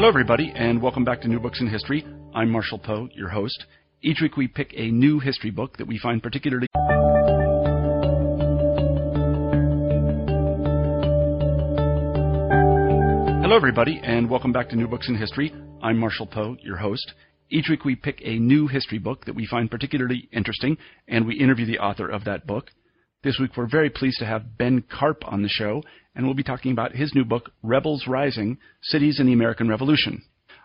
Hello, everybody, and welcome back to New Books in History. I'm Marshall Poe, your host. Each week we pick a new history book that we find particularly. Hello, everybody, and welcome back to New Books in History. I'm Marshall Poe, your host. Each week we pick a new history book that we find particularly interesting, and we interview the author of that book. This week we're very pleased to have Ben Carp on the show, and we'll be talking about his new book, Rebels Rising Cities in the American Revolution.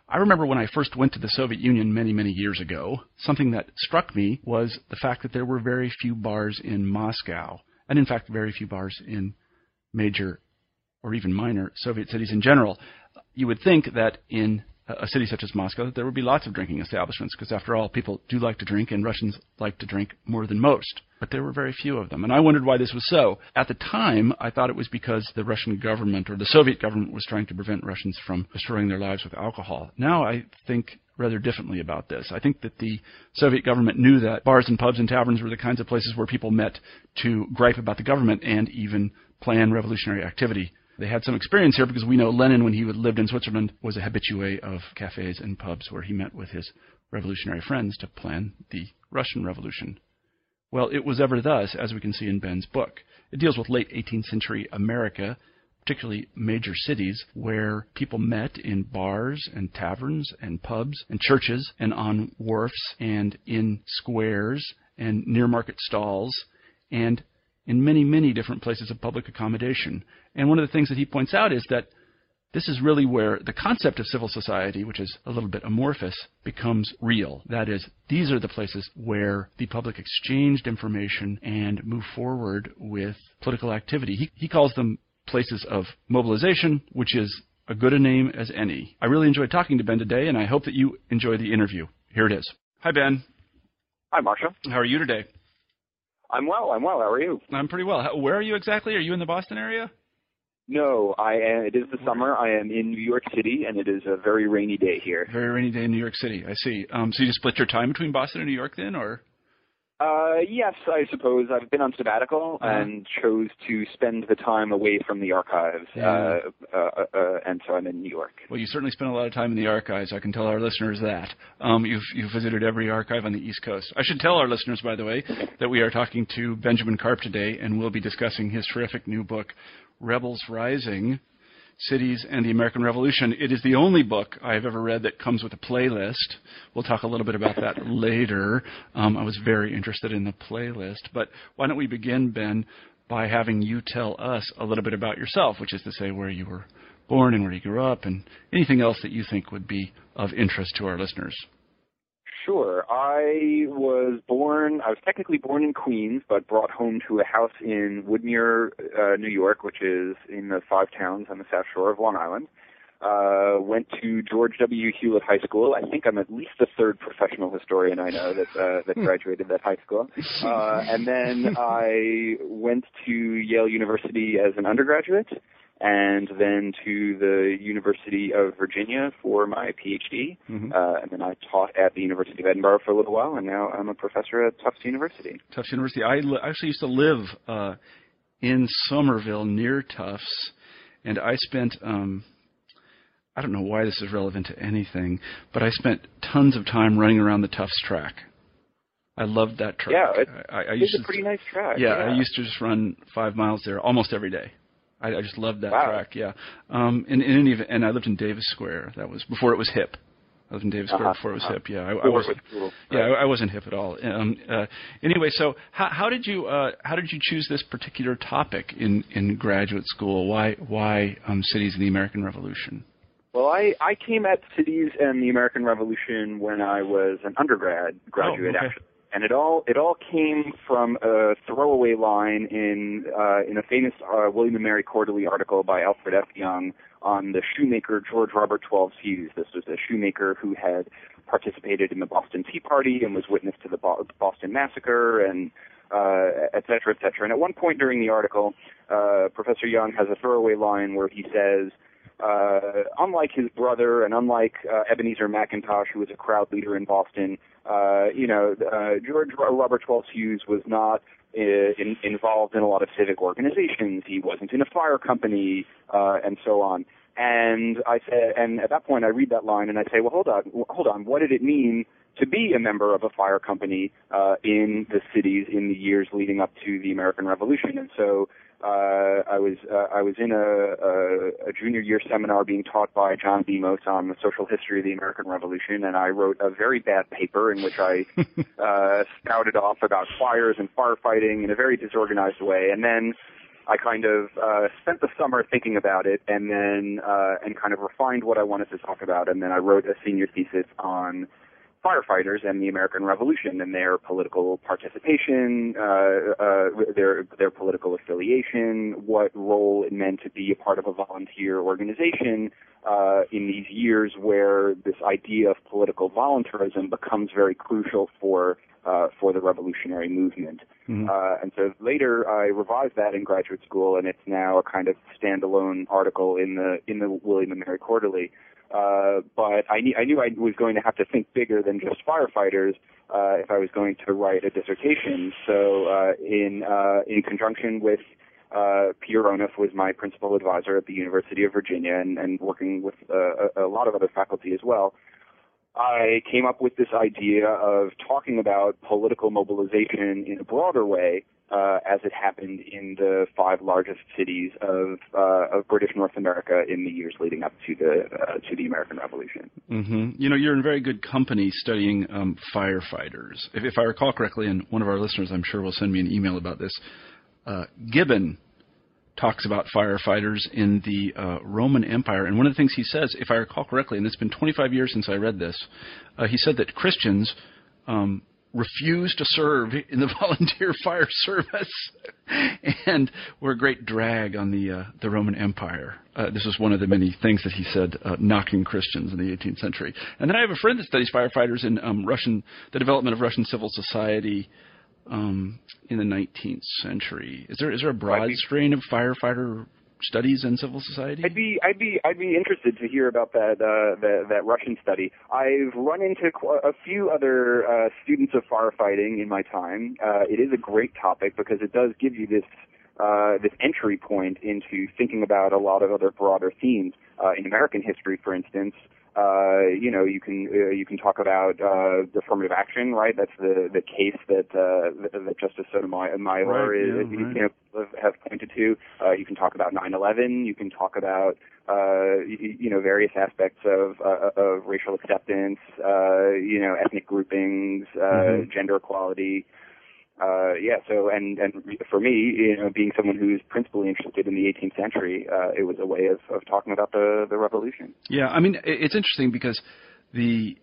I remember when I first went to the Soviet Union many, many years ago, something that struck me was the fact that there were very few bars in Moscow, and in fact, very few bars in major or even minor Soviet cities in general. You would think that in a city such as Moscow, there would be lots of drinking establishments, because after all, people do like to drink, and Russians like to drink more than most. But there were very few of them, and I wondered why this was so. At the time, I thought it was because the Russian government, or the Soviet government, was trying to prevent Russians from destroying their lives with alcohol. Now I think rather differently about this. I think that the Soviet government knew that bars and pubs and taverns were the kinds of places where people met to gripe about the government and even plan revolutionary activity. They had some experience here because we know Lenin, when he lived in Switzerland, was a habitué of cafes and pubs where he met with his revolutionary friends to plan the Russian Revolution. Well, it was ever thus, as we can see in Ben's book. It deals with late 18th century America, particularly major cities, where people met in bars and taverns and pubs and churches and on wharfs and in squares and near market stalls and in many, many different places of public accommodation. And one of the things that he points out is that this is really where the concept of civil society, which is a little bit amorphous, becomes real. That is, these are the places where the public exchanged information and moved forward with political activity. He, he calls them places of mobilization, which is a good a name as any. I really enjoyed talking to Ben today, and I hope that you enjoy the interview. Here it is. Hi, Ben. Hi, Marshall. How are you today? I'm well. I'm well. How are you? I'm pretty well. How, where are you exactly? Are you in the Boston area? No, I am. It is the summer. I am in New York City, and it is a very rainy day here. Very rainy day in New York City. I see. Um, so you just split your time between Boston and New York, then, or? Uh, yes, I suppose I've been on sabbatical Uh-huh. and chose to spend the time away from the archives, Yeah. uh, uh, uh, uh, and so I'm in New York. Well, you certainly spent a lot of time in the archives. I can tell our listeners that. Um, you've, you've visited every archive on the East Coast. I should tell our listeners, by the way, that we are talking to Benjamin Carp today, and we'll be discussing his terrific new book, Rebels Rising Cities and the American Revolution. It is the only book I have ever read that comes with a playlist. We'll talk a little bit about that later. Um, I was very interested in the playlist. But why don't we begin, Ben, by having you tell us a little bit about yourself, which is to say where you were born and where you grew up, and anything else that you think would be of interest to our listeners. Sure. I was born, I was technically born in Queens, but brought home to a house in Woodmere, uh, New York, which is in the Five Towns on the South Shore of Long Island. Uh, went to George W. Hewlett High School. I think I'm at least the third professional historian I know that uh, that graduated that high school. Uh, and then I went to Yale University as an undergraduate, and then to the University of Virginia for my PhD. Mhm. Uh, and then I taught at the University of Edinburgh for a little while, and now I'm a professor at Tufts University. Tufts University. I li- actually used to live uh, in Somerville near Tufts, and I spent. Um, I don't know why this is relevant to anything, but I spent tons of time running around the Tufts track. I loved that track. Yeah, it- I, I I It's used a to, pretty nice track. yeah, I used to just run five miles there almost every day. I, I just loved that Wow. track. Yeah, um, in, in any event, and I lived in Davis Square. That was before it was hip. I lived in Davis Square Uh-huh, before it was uh-huh. hip. Yeah, I, I was. it was cool. Yeah, I, I wasn't hip at all. Um, uh, anyway, so how, how did you uh, how did you choose this particular topic in, in graduate school? Why why um, cities in the American Revolution? Well, I, I came at cities and the American Revolution when I was an undergrad graduate, Oh, okay. actually. And it all it all came from a throwaway line in uh, in a famous uh, William and Mary Quarterly article by Alfred F. Young on the shoemaker George Robert Twelves Hewes. This was a shoemaker who had participated in the Boston Tea Party and was witness to the Boston Massacre and uh, et cetera, et cetera. And at one point during the article, uh, Professor Young has a throwaway line where he says, uh, unlike his brother and unlike uh, Ebenezer McIntosh, who was a crowd leader in Boston, uh, you know, uh, George Robert Twelves Hewes was not uh, in, involved in a lot of civic organizations. He wasn't in a fire company, uh, and so on. And I said, and at that point, I read that line and I say, well, hold on, hold on. What did it mean to be a member of a fire company uh, in the cities in the years leading up to the American Revolution? And so uh, I was uh, I was in a, a, a junior year seminar being taught by John Demos on the social history of the American Revolution, and I wrote a very bad paper in which I uh, spouted off about fires and firefighting in a very disorganized way, and then I kind of uh, spent the summer thinking about it, and then uh, and kind of refined what I wanted to talk about, and then I wrote a senior thesis on firefighters and the American Revolution and their political participation, uh, uh, their their political affiliation, what role it meant to be a part of a volunteer organization uh, in these years where this idea of political voluntarism becomes very crucial for uh, for the revolutionary movement. Mm-hmm. Uh, and so later I revised that in graduate school, and it's now a kind of standalone article in the in the William and Mary Quarterly. Uh, but I, knew, I knew I was going to have to think bigger than just firefighters uh, if I was going to write a dissertation. So uh, in uh, in conjunction with uh, Peter Onuf was my principal advisor at the University of Virginia, and, and working with uh, a, a lot of other faculty as well. I came up with this idea of talking about political mobilization in a broader way uh, as it happened in the five largest cities of uh, of British North America in the years leading up to the uh, to the American Revolution. Mm-hmm. You know, you're in very good company studying um, firefighters. If, if, I recall correctly, and one of our listeners, I'm sure, will send me an email about this. Uh, Gibbon talks about firefighters in the uh, Roman Empire, and one of the things he says, if I recall correctly, and it's been 25 years since I read this, uh, he said that Christians um, refused to serve in the volunteer fire service and were a great drag on the uh, the Roman Empire. Uh, this was one of the many things that he said uh, knocking Christians in the 18th century. And then I have a friend that studies firefighters in um, Russian the development of Russian civil society um, in the 19th century. Is there is there a broad strain of firefighter studies in civil society? I'd be I'd be I'd be interested to hear about that uh, that, that Russian study. I've run into a few other uh, students of firefighting in my time. Uh, it is a great topic because it does give you this uh, this entry point into thinking about a lot of other broader themes uh, in American history, for instance. Uh, you know, you can uh, you can talk about uh, affirmative action, right? That's the the case that uh, that Justice Sotomayor right, is, yeah, right. you know, have pointed to. Uh, you can talk about 9/11. You can talk about uh, you, you know various aspects of uh, of racial acceptance, uh, you know, ethnic groupings, uh, mm-hmm. gender equality uh, yeah, so and and for me, you know, being someone who's principally interested in the 18th century, uh, it was a way of, of talking about the the revolution. Yeah, I mean, it's interesting because the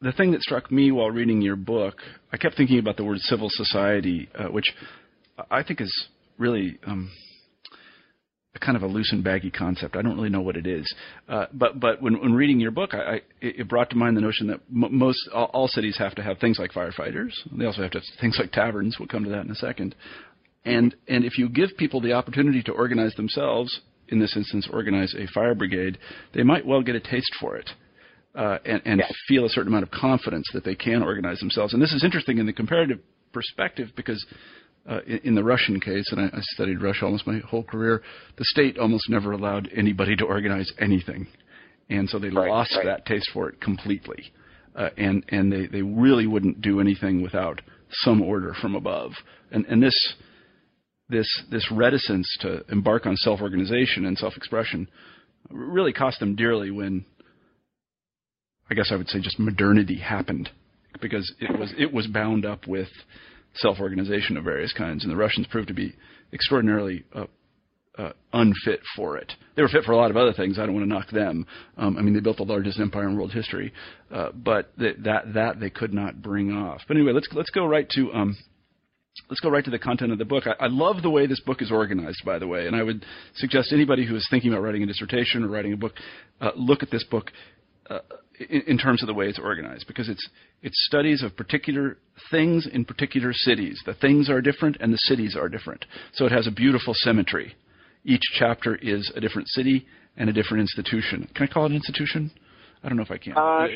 the thing that struck me while reading your book, I kept thinking about the word civil society, uh, which I think is really um, a kind of a loose and baggy concept. I don't really know what it is. Uh, but but when, when reading your book, I, I, it brought to mind the notion that m- most all, all cities have to have things like firefighters. They also have to have things like taverns. We'll come to that in a second. And and if you give people the opportunity to organize themselves, in this instance, organize a fire brigade, they might well get a taste for it. Uh, and, and yeah. feel a certain amount of confidence that they can organize themselves. And this is interesting in the comparative perspective because uh, in, in, the Russian case, and I, I, studied Russia almost my whole career, the state almost never allowed anybody to organize anything, and so they right, lost right. that taste for it completely, uh, and and they they really wouldn't do anything without some order from above, and and this this this reticence to embark on self-organization and self-expression really cost them dearly when I guess I would say just modernity happened because it was it was bound up with self-organization of various kinds, and the Russians proved to be extraordinarily uh, uh, unfit for it. They were fit for a lot of other things. I don't want to knock them. Um, I mean, they built the largest empire in world history, uh, but th- that that they could not bring off. But anyway, let's let's go right to um, let's go right to the content of the book. I, I, love the way this book is organized, by the way, and I would suggest anybody who is thinking about writing a dissertation or writing a book uh, look at this book uh, in, in, terms of the way it's organized, because it's it's studies of particular things in particular cities. The things are different, and the cities are different. So it has a beautiful symmetry each chapter is a different city and a different institution. Can I call it an institution? I don't know if I can. Uh,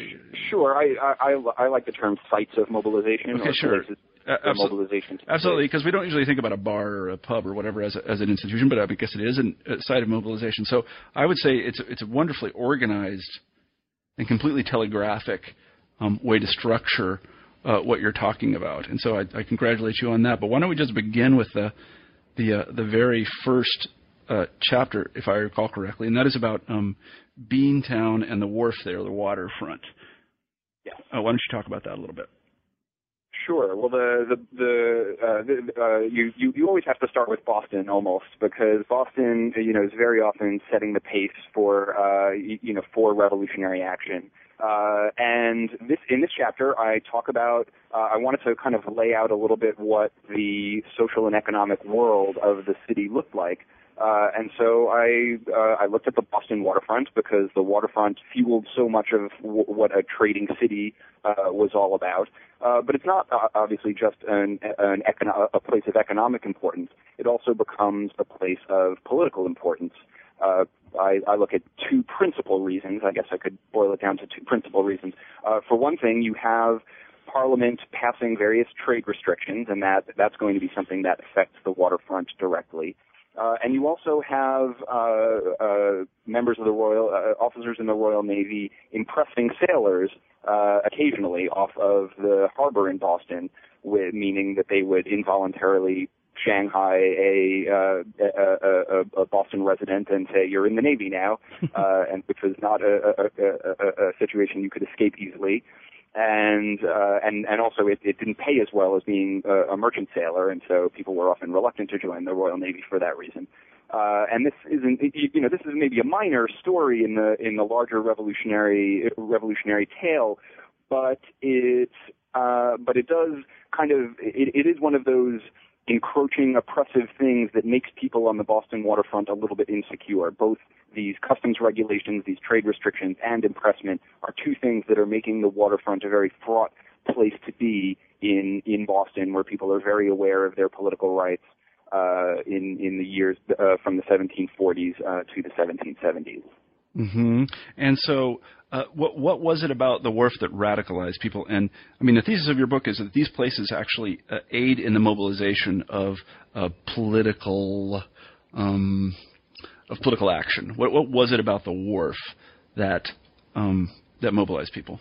sure. I, I, I like the term sites of mobilization. Okay, sure. Uh, absolutely. Absolutely, because we don't usually think about a bar or a pub or whatever as, a, as an institution, but I guess it is a site of mobilization. So I would say it's it's a wonderfully organized and completely telegraphic um, way to structure uh, what you're talking about. And so I, I, congratulate you on that. But why don't we just begin with the the uh, the very first uh, chapter, if I recall correctly, and that is about um, Beantown and the wharf there, the waterfront. Yeah. Uh, why don't you talk about that a little bit? Sure. Well, the the the, uh, the uh, you, you you always have to start with Boston almost because Boston, you know, is very often setting the pace for uh, you know for revolutionary action. Uh, and this in this chapter, I talk about. Uh, I wanted to kind of lay out a little bit what the social and economic world of the city looked like uh, and so I uh, I looked at the Boston waterfront because the waterfront fueled so much of w- what a trading city uh, was all about. Uh, but it's not uh, obviously just an, an econo- a place of economic importance. It also becomes a place of political importance. Uh, I, I look at two principal reasons. I guess I could boil it down to two principal reasons. Uh, for one thing, you have Parliament passing various trade restrictions, and that that's going to be something that affects the waterfront directly. Uh, and you also have uh, uh, members of the Royal uh, officers in the Royal Navy impressing sailors uh, occasionally off of the harbor in Boston, with, meaning that they would involuntarily Shanghai a, uh, a, a, a Boston resident and say you're in the Navy now, uh, and which was not a, a, a, a situation you could escape easily and uh, and and also it, it didn't pay as well as being a, a merchant sailor, and so people were often reluctant to join the Royal Navy for that reason. Uh, and this isn't, you know, this is maybe a minor story in the in the larger revolutionary revolutionary tale, but it uh, but it does kind of it, it is one of those encroaching, oppressive things that makes people on the Boston waterfront a little bit insecure. Both these customs regulations, these trade restrictions, and impressment are two things that are making the waterfront a very fraught place to be in in Boston, where people are very aware of their political rights uh, in in the years uh, from the 1740s uh, to the 1770s. Mm-hmm. And so, uh, what what was it about the wharf that radicalized people? And I mean, the thesis of your book is that these places actually uh, aid in the mobilization of uh, political um, of political action. What what was it about the wharf that um, that mobilized people?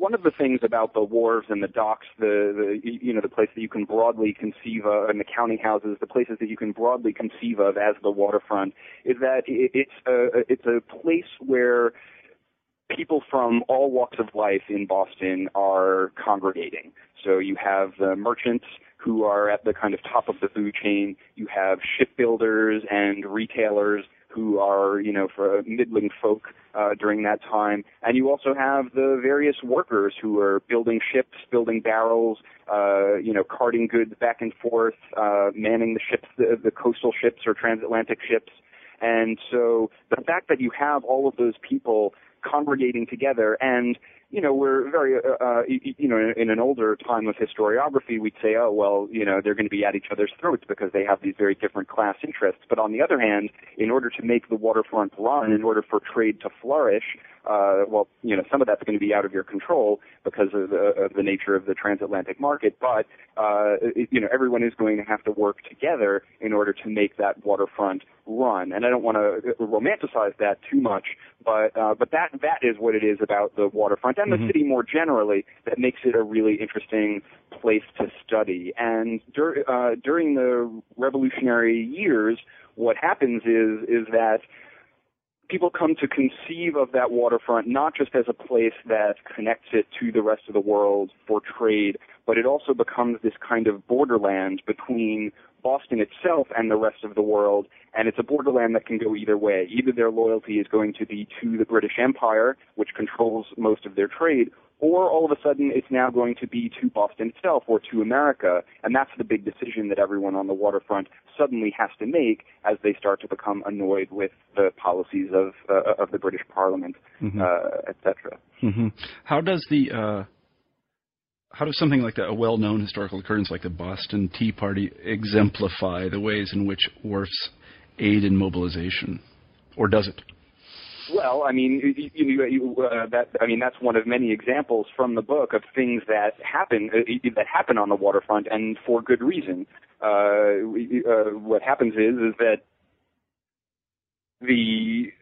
One of the things about the wharves and the docks, the, the you know the place that you can broadly conceive of, and the counting houses, the places that you can broadly conceive of as the waterfront, is that it's a it's a place where people from all walks of life in Boston are congregating. So you have the merchants who are at the kind of top of the food chain. You have shipbuilders and retailers who are, you know, for middling folk uh, during that time. And you also have the various workers who are building ships, building barrels, uh, you know, carting goods back and forth, uh, manning the ships, the, the coastal ships or transatlantic ships. And so the fact that you have all of those people congregating together and you know, we're very, uh, uh, you know, in an older time of historiography, we'd say, oh, well, you know, they're going to be at each other's throats because they have these very different class interests. But on the other hand, in order to make the waterfront run, in order for trade to flourish, uh, well, you know, some of that's going to be out of your control because of the, of the nature of the transatlantic market. But, uh, it, you know, everyone is going to have to work together in order to make that waterfront run. And I don't want to romanticize that too much, but, uh, but that, that is what it is about the waterfront and mm-hmm. the city more generally that makes it a really interesting place to study. And dur- uh, during the revolutionary years, what happens is, is that people come to conceive of that waterfront not just as a place that connects it to the rest of the world for trade, but it also becomes this kind of borderland between Boston itself and the rest of the world, and it's a borderland that can go either way. Either their loyalty is going to be to the British Empire, which controls most of their trade, or all of a sudden it's now going to be to Boston itself or to America, and that's the big decision that everyone on the waterfront suddenly has to make as they start to become annoyed with the policies of uh, of the British Parliament, Mhm. uh, etc. hmm How does the uh, how does something like that, a well-known historical occurrence like the Boston Tea Party, exemplify the ways in which wharfs aid in mobilization, or does it? Well, I mean, you, you, you, uh, that I mean that's one of many examples from the book of things that happen uh, that happen on the waterfront, and for good reason. Uh, uh, what happens is is that the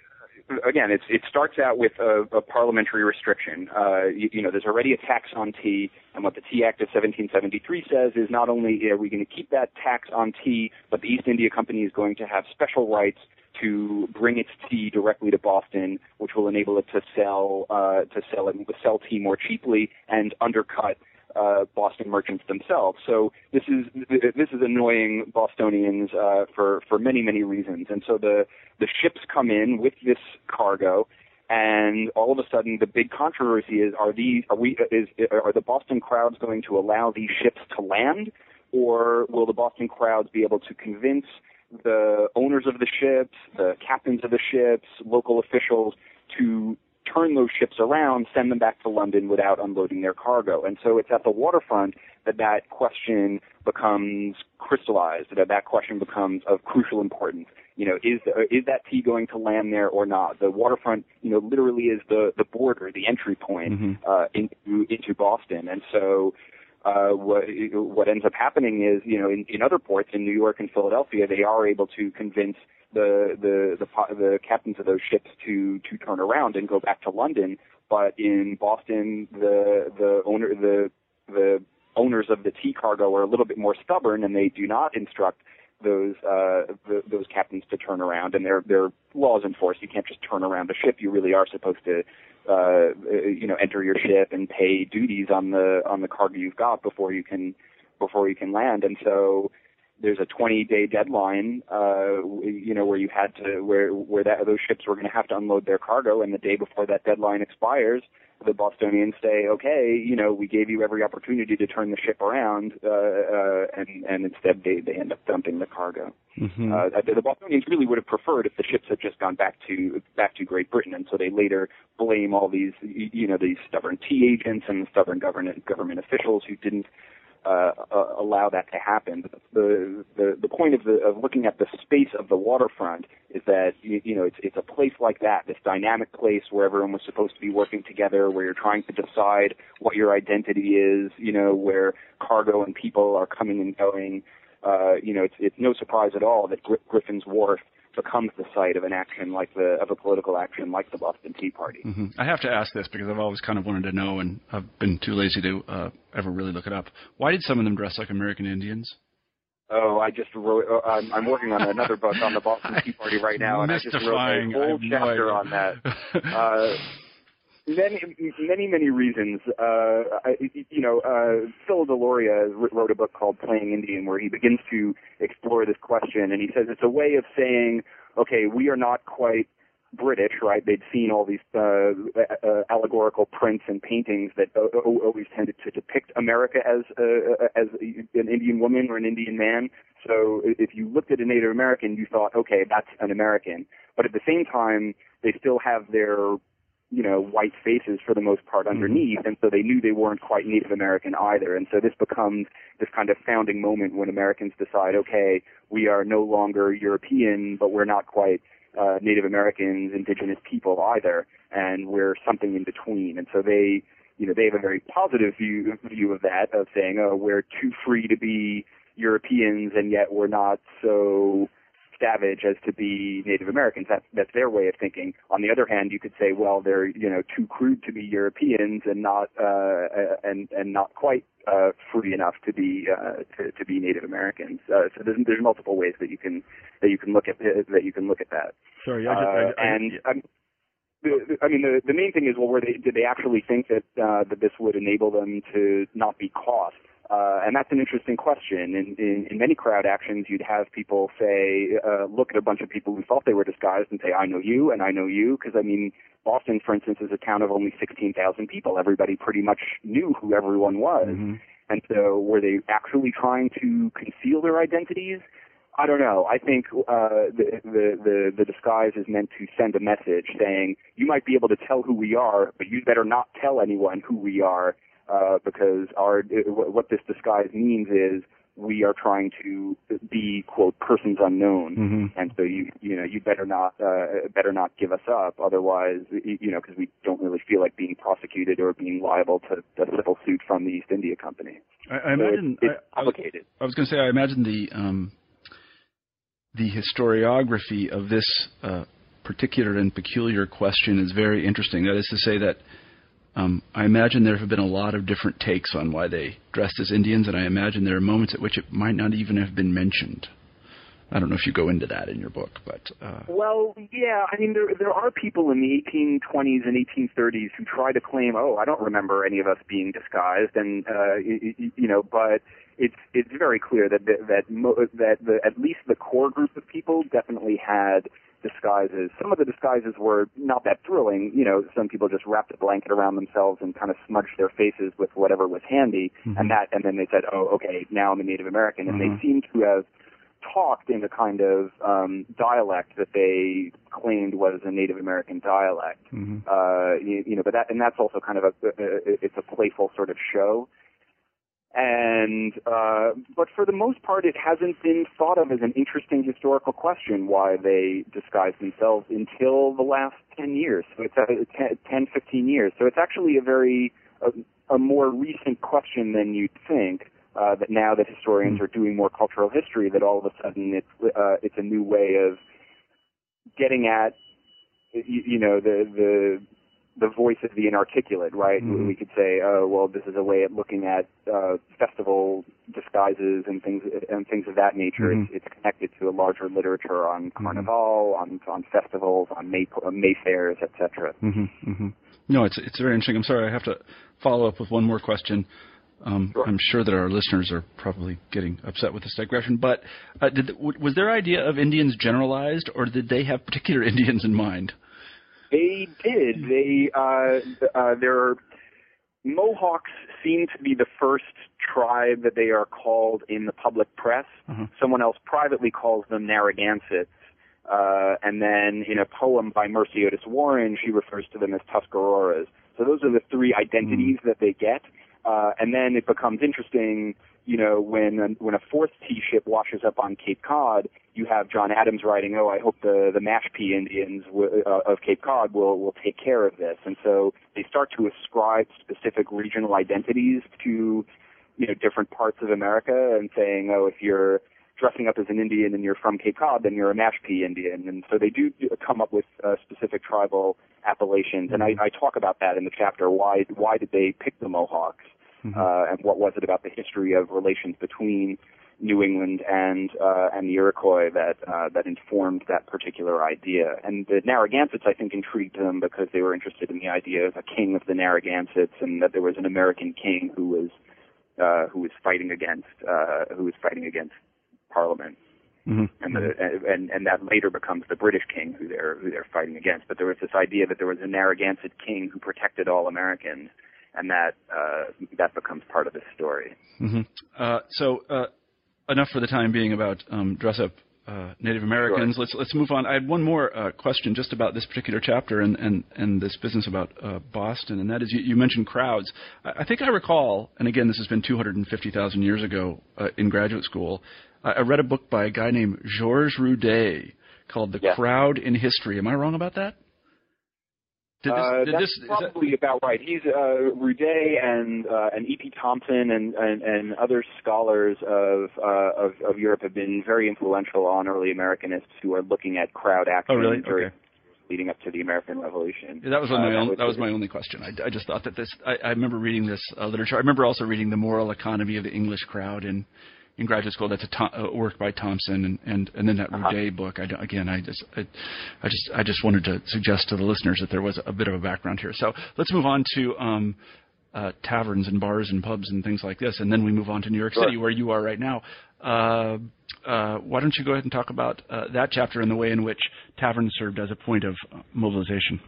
again, it's, it starts out with a, a parliamentary restriction. Uh, you, you know, there's already a tax on tea, and what the Tea Act of 1773 says is not only are we going to keep that tax on tea, but the East India Company is going to have special rights to bring its tea directly to Boston, which will enable it to sell uh, to sell it sell tea more cheaply and undercut uh, Boston merchants themselves. So this is this is annoying Bostonians uh, for for many many reasons. And so the the ships come in with this cargo, and all of a sudden the big controversy is: are these are we is are the Boston crowds going to allow these ships to land, or will the Boston crowds be able to convince the owners of the ships, the captains of the ships, local officials to turn those ships around, send them back to London without unloading their cargo. And so it's at the waterfront that that question becomes crystallized, that that question becomes of crucial importance. You know, is is that tea going to land there or not? The waterfront, you know, literally is the the border, the entry point Mhm. uh, into into Boston. And so uh, what what ends up happening is, you know, in, in other ports in New York and Philadelphia, they are able to convince the the the, the captains of those ships to to turn around and go back to London. But in Boston, the the owner the the owners of the tea cargo are a little bit more stubborn, and they do not instruct those uh, the, those captains to turn around. And there are laws enforced. You can't just turn around a ship. You really are supposed to uh, you know, enter your ship and pay duties on the on the cargo you've got before you can before you can land. And so there's a 20 day deadline, uh, you know, where you had to where where that those ships were going to have to unload their cargo, and the day before that deadline expires, the Bostonians say, okay, you know, we gave you every opportunity to turn the ship around, uh, uh, and and instead they they end up dumping the cargo. Mhm. Uh, the, the Bostonians really would have preferred if the ships had just gone back to back to Great Britain, and so they later blame all these, you know, these stubborn tea agents and stubborn government government officials who didn't uh, uh, allow that to happen. But the the the point of the of looking at the space of the waterfront is that you, you know it's it's a place like that, this dynamic place where everyone was supposed to be working together, where you're trying to decide what your identity is, you know, where cargo and people are coming and going. Uh, you know, it's it's no surprise at all that Gr- Griffin's Wharf becomes the site of an action like the of a political action like the Boston Tea Party. hmm I have to ask this because I've always kind of wanted to know, and I've been too lazy to uh, ever really look it up. Why did some of them dress like American Indians? Oh, I just wrote. Uh, I'm, I'm working on another book on the Boston Tea Party right now, and I just wrote a whole chapter on that. Uh, many, many, many reasons. Uh, I, you know, uh, Phil Deloria wrote a book called Playing Indian, where he begins to explore this question, and he says it's a way of saying, okay, we are not quite British, right? They'd seen all these uh, uh, allegorical prints and paintings that uh, uh, always tended to depict America as uh, as an Indian woman or an Indian man. So if you looked at a Native American, you thought, okay, that's an American. But at the same time, they still have their you know, white faces for the most part underneath, and so they knew they weren't quite Native American either. And so this becomes this kind of founding moment when Americans decide, okay, we are no longer European, but we're not quite uh, Native Americans, indigenous people either, and we're something in between. And so they, you know, they have a very positive view view of that, of saying, oh, we're too free to be Europeans, and yet we're not so savage as to be Native Americans. That's that's their way of thinking. On the other hand, you could say, well, they're you know too crude to be Europeans and not uh, and and not quite uh, free enough to be uh, to, to be Native Americans. Uh, so there's there's multiple ways that you can that you can look at that you can look at that. Sorry, Uh, and um, the, the, I mean, the the main thing is, well, were they did they actually think that uh, that this would enable them to not be caught? Uh, and that's an interesting question. In, in, in many crowd actions, you'd have people say, uh, look at a bunch of people who thought they were disguised and say, I know you and I know you. Because, I mean, Boston, for instance, is a town of only 16,000 people. Everybody pretty much knew who everyone was. Mm-hmm. And so were they actually trying to conceal their identities? I don't know. I think uh, the, the the the disguise is meant to send a message saying you might be able to tell who we are, but you better not tell anyone who we are uh, because our what this disguise means is we are trying to be quote persons unknown, mm-hmm. and so you you know you better not uh, better not give us up, otherwise you know because we don't really feel like being prosecuted or being liable to a civil suit from the East India Company. I, I imagine it's, it's I, complicated. I was, was going to say I imagine the um, the historiography of this uh, particular and peculiar question is very interesting. That is to say that um, I imagine there have been a lot of different takes on why they dressed as Indians, and I imagine there are moments at which it might not even have been mentioned. I don't know if you go into that in your book, but uh... well, yeah. I mean, there there are people in the 1820s and 1830s who try to claim, "Oh, I don't remember any of us being disguised," and uh, you, you know, but it's it's very clear that that that, that the, at least the core group of people definitely had disguises. Some of the disguises were not that thrilling. You know, some people just wrapped a blanket around themselves and kind of smudged their faces with whatever was handy, mm-hmm. and that, and then they said, "Oh, okay, now I'm a Native American," and mm-hmm. they seemed to have talked in a kind of um, dialect that they claimed was a Native American dialect. Mm-hmm. Uh, you, you know, but that and that's also kind of a, a it's a playful sort of show. And uh, but for the most part, it hasn't been thought of as an interesting historical question why they disguise themselves until the last ten years. So it's a, 10, 10 15 years. So it's actually a very a, a more recent question than you'd think uh, that now that historians are doing more cultural history, that all of a sudden it's uh, it's a new way of getting at you, you know the the the voice of the inarticulate, right? Mm-hmm. We could say, oh, well, this is a way of looking at uh, festival disguises and things and things of that nature. Mm-hmm. It's, it's connected to a larger literature on Mm-hmm. Carnival, on on festivals, on May uh, Mayfairs, etc. Mm-hmm, mm-hmm. No, it's it's very interesting. I'm sorry, I have to follow up with one more question. Um, Sure. I'm sure that our listeners are probably getting upset with this digression, but uh, did, was their idea of Indians generalized, or did they have particular Indians in mind? They did. They uh, uh, their Mohawks seem to be the first tribe that they are called in the public press. Mhm. Someone else privately calls them Narragansetts. Uh, and then in a poem by Mercy Otis Warren, she refers to them as Tuscaroras. So those are the three identities that they get. Uh, and then it becomes interesting, you know, when when a fourth tea ship washes up on Cape Cod, you have John Adams writing, "Oh, I hope the the Mashpee Indians w- uh, of Cape Cod will will take care of this." And so they start to ascribe specific regional identities to, you know, different parts of America, and saying, "Oh, if you're dressing up as an Indian and you're from Cape Cod, then you're a Mashpee Indian." And so they do come up with uh, specific tribal appellations, and I, I talk about that in the chapter. Why why did they pick the Mohawks? Uh, and what was it about the history of relations between New England and uh, and the Iroquois that uh, that informed that particular idea. And the Narragansetts, I think, intrigued them because they were interested in the idea of a king of the Narragansetts, and that there was an American king who was uh, who was fighting against uh, who was fighting against Parliament. Mm-hmm. And, the, and and that later becomes the British king who they're who they're fighting against. But there was this idea that there was a Narragansett king who protected all Americans, and that uh, that becomes part of the story. Mm-hmm. Uh, so uh, enough for the time being about um, dress up uh, Native Americans. Sure. Let's let's move on. I had one more uh, question just about this particular chapter and and, and this business about uh, Boston, and that is you, you mentioned crowds. I, I think I recall, and again, this has been 250,000 years ago uh, in graduate school. I, I read a book by a guy named Georges Rudé called "The Yeah. Crowd in History." Am I wrong about that? Did this, uh, did that's this, is that- probably about right. He's uh, Rudé and uh, and E.P. Thompson and, and, and other scholars of, uh, of of Europe have been very influential on early Americanists who are looking at crowd action Oh, really? during- Okay. leading up to the American Revolution. Yeah, that was Uh, my own, that was my only question. I, I just thought that this. I, I remember reading this uh, literature. I remember also reading the moral economy of the English crowd in in graduate school. That's a to, uh, work by Thompson, and and, and then that Uh-huh. Rudé book. I, don't- again, I just I, I just I just wanted to suggest to the listeners that there was a bit of a background here. So let's move on to. Um, uh, taverns and bars and pubs and things like this, and then we move on to New York Sure. City, where you are right now. Uh, uh, why don't you go ahead and talk about uh, that chapter and the way in which taverns served as a point of mobilization?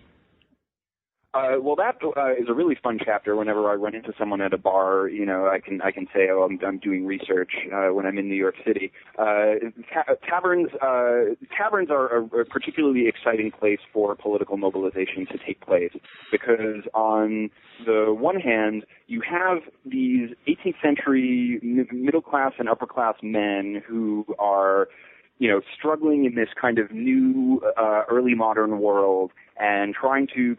Uh, well, that uh, is a really fun chapter. Whenever I run into someone at a bar, you know, I can I can say, "Oh, I'm, I'm doing research." Uh, when I'm in New York City, uh, ta- taverns uh, taverns are a, a particularly exciting place for political mobilization to take place because, on the one hand, you have these 18th century m- middle class and upper class men who are you know, struggling in this kind of new uh, early modern world and trying to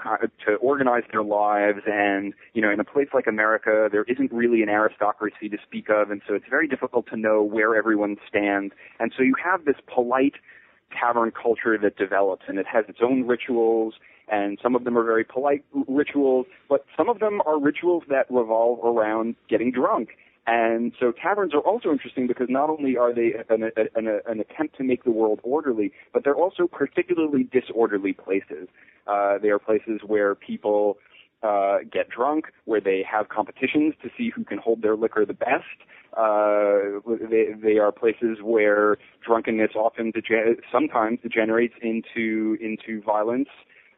to organize their lives and you know in a place like America there isn't really an aristocracy to speak of and so it's very difficult to know where everyone stands. And so you have this polite tavern culture that develops and it has its own rituals and some of them are very polite rituals but some of them are rituals that revolve around getting drunk and so taverns are also interesting because not only are they an, an, an attempt to make the world orderly, but they're also particularly disorderly places. Uh, they are places where people uh, get drunk, where they have competitions to see who can hold their liquor the best. Uh, they, they are places where drunkenness often dege- sometimes degenerates into into violence.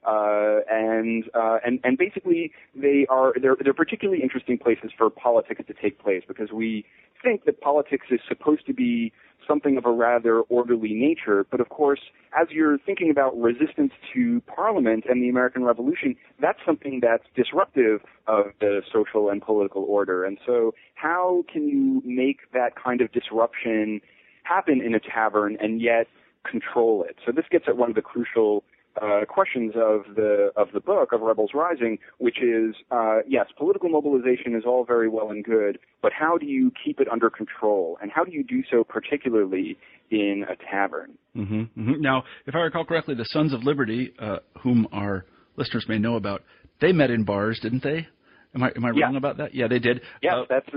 Uh, and uh, and and basically they are they're they're particularly interesting places for politics to take place because we think that politics is supposed to be something of a rather orderly nature, but of course, as you're thinking about resistance to Parliament and the American Revolution, that's something that's disruptive of the social and political order. And so, how can you make that kind of disruption happen in a tavern and yet control it? So this gets at one of the crucial uh, questions of the of the book of Rebels Rising, which is uh, yes, political mobilization is all very well and good, but how do you keep it under control, and how do you do so particularly in a tavern? Mm-hmm, mm-hmm. Now, if I recall correctly, the Sons of Liberty, uh, whom our listeners may know about, they met in bars, didn't they? Am I am I Yeah. wrong about that? Yeah, they did. Yes, Uh, that's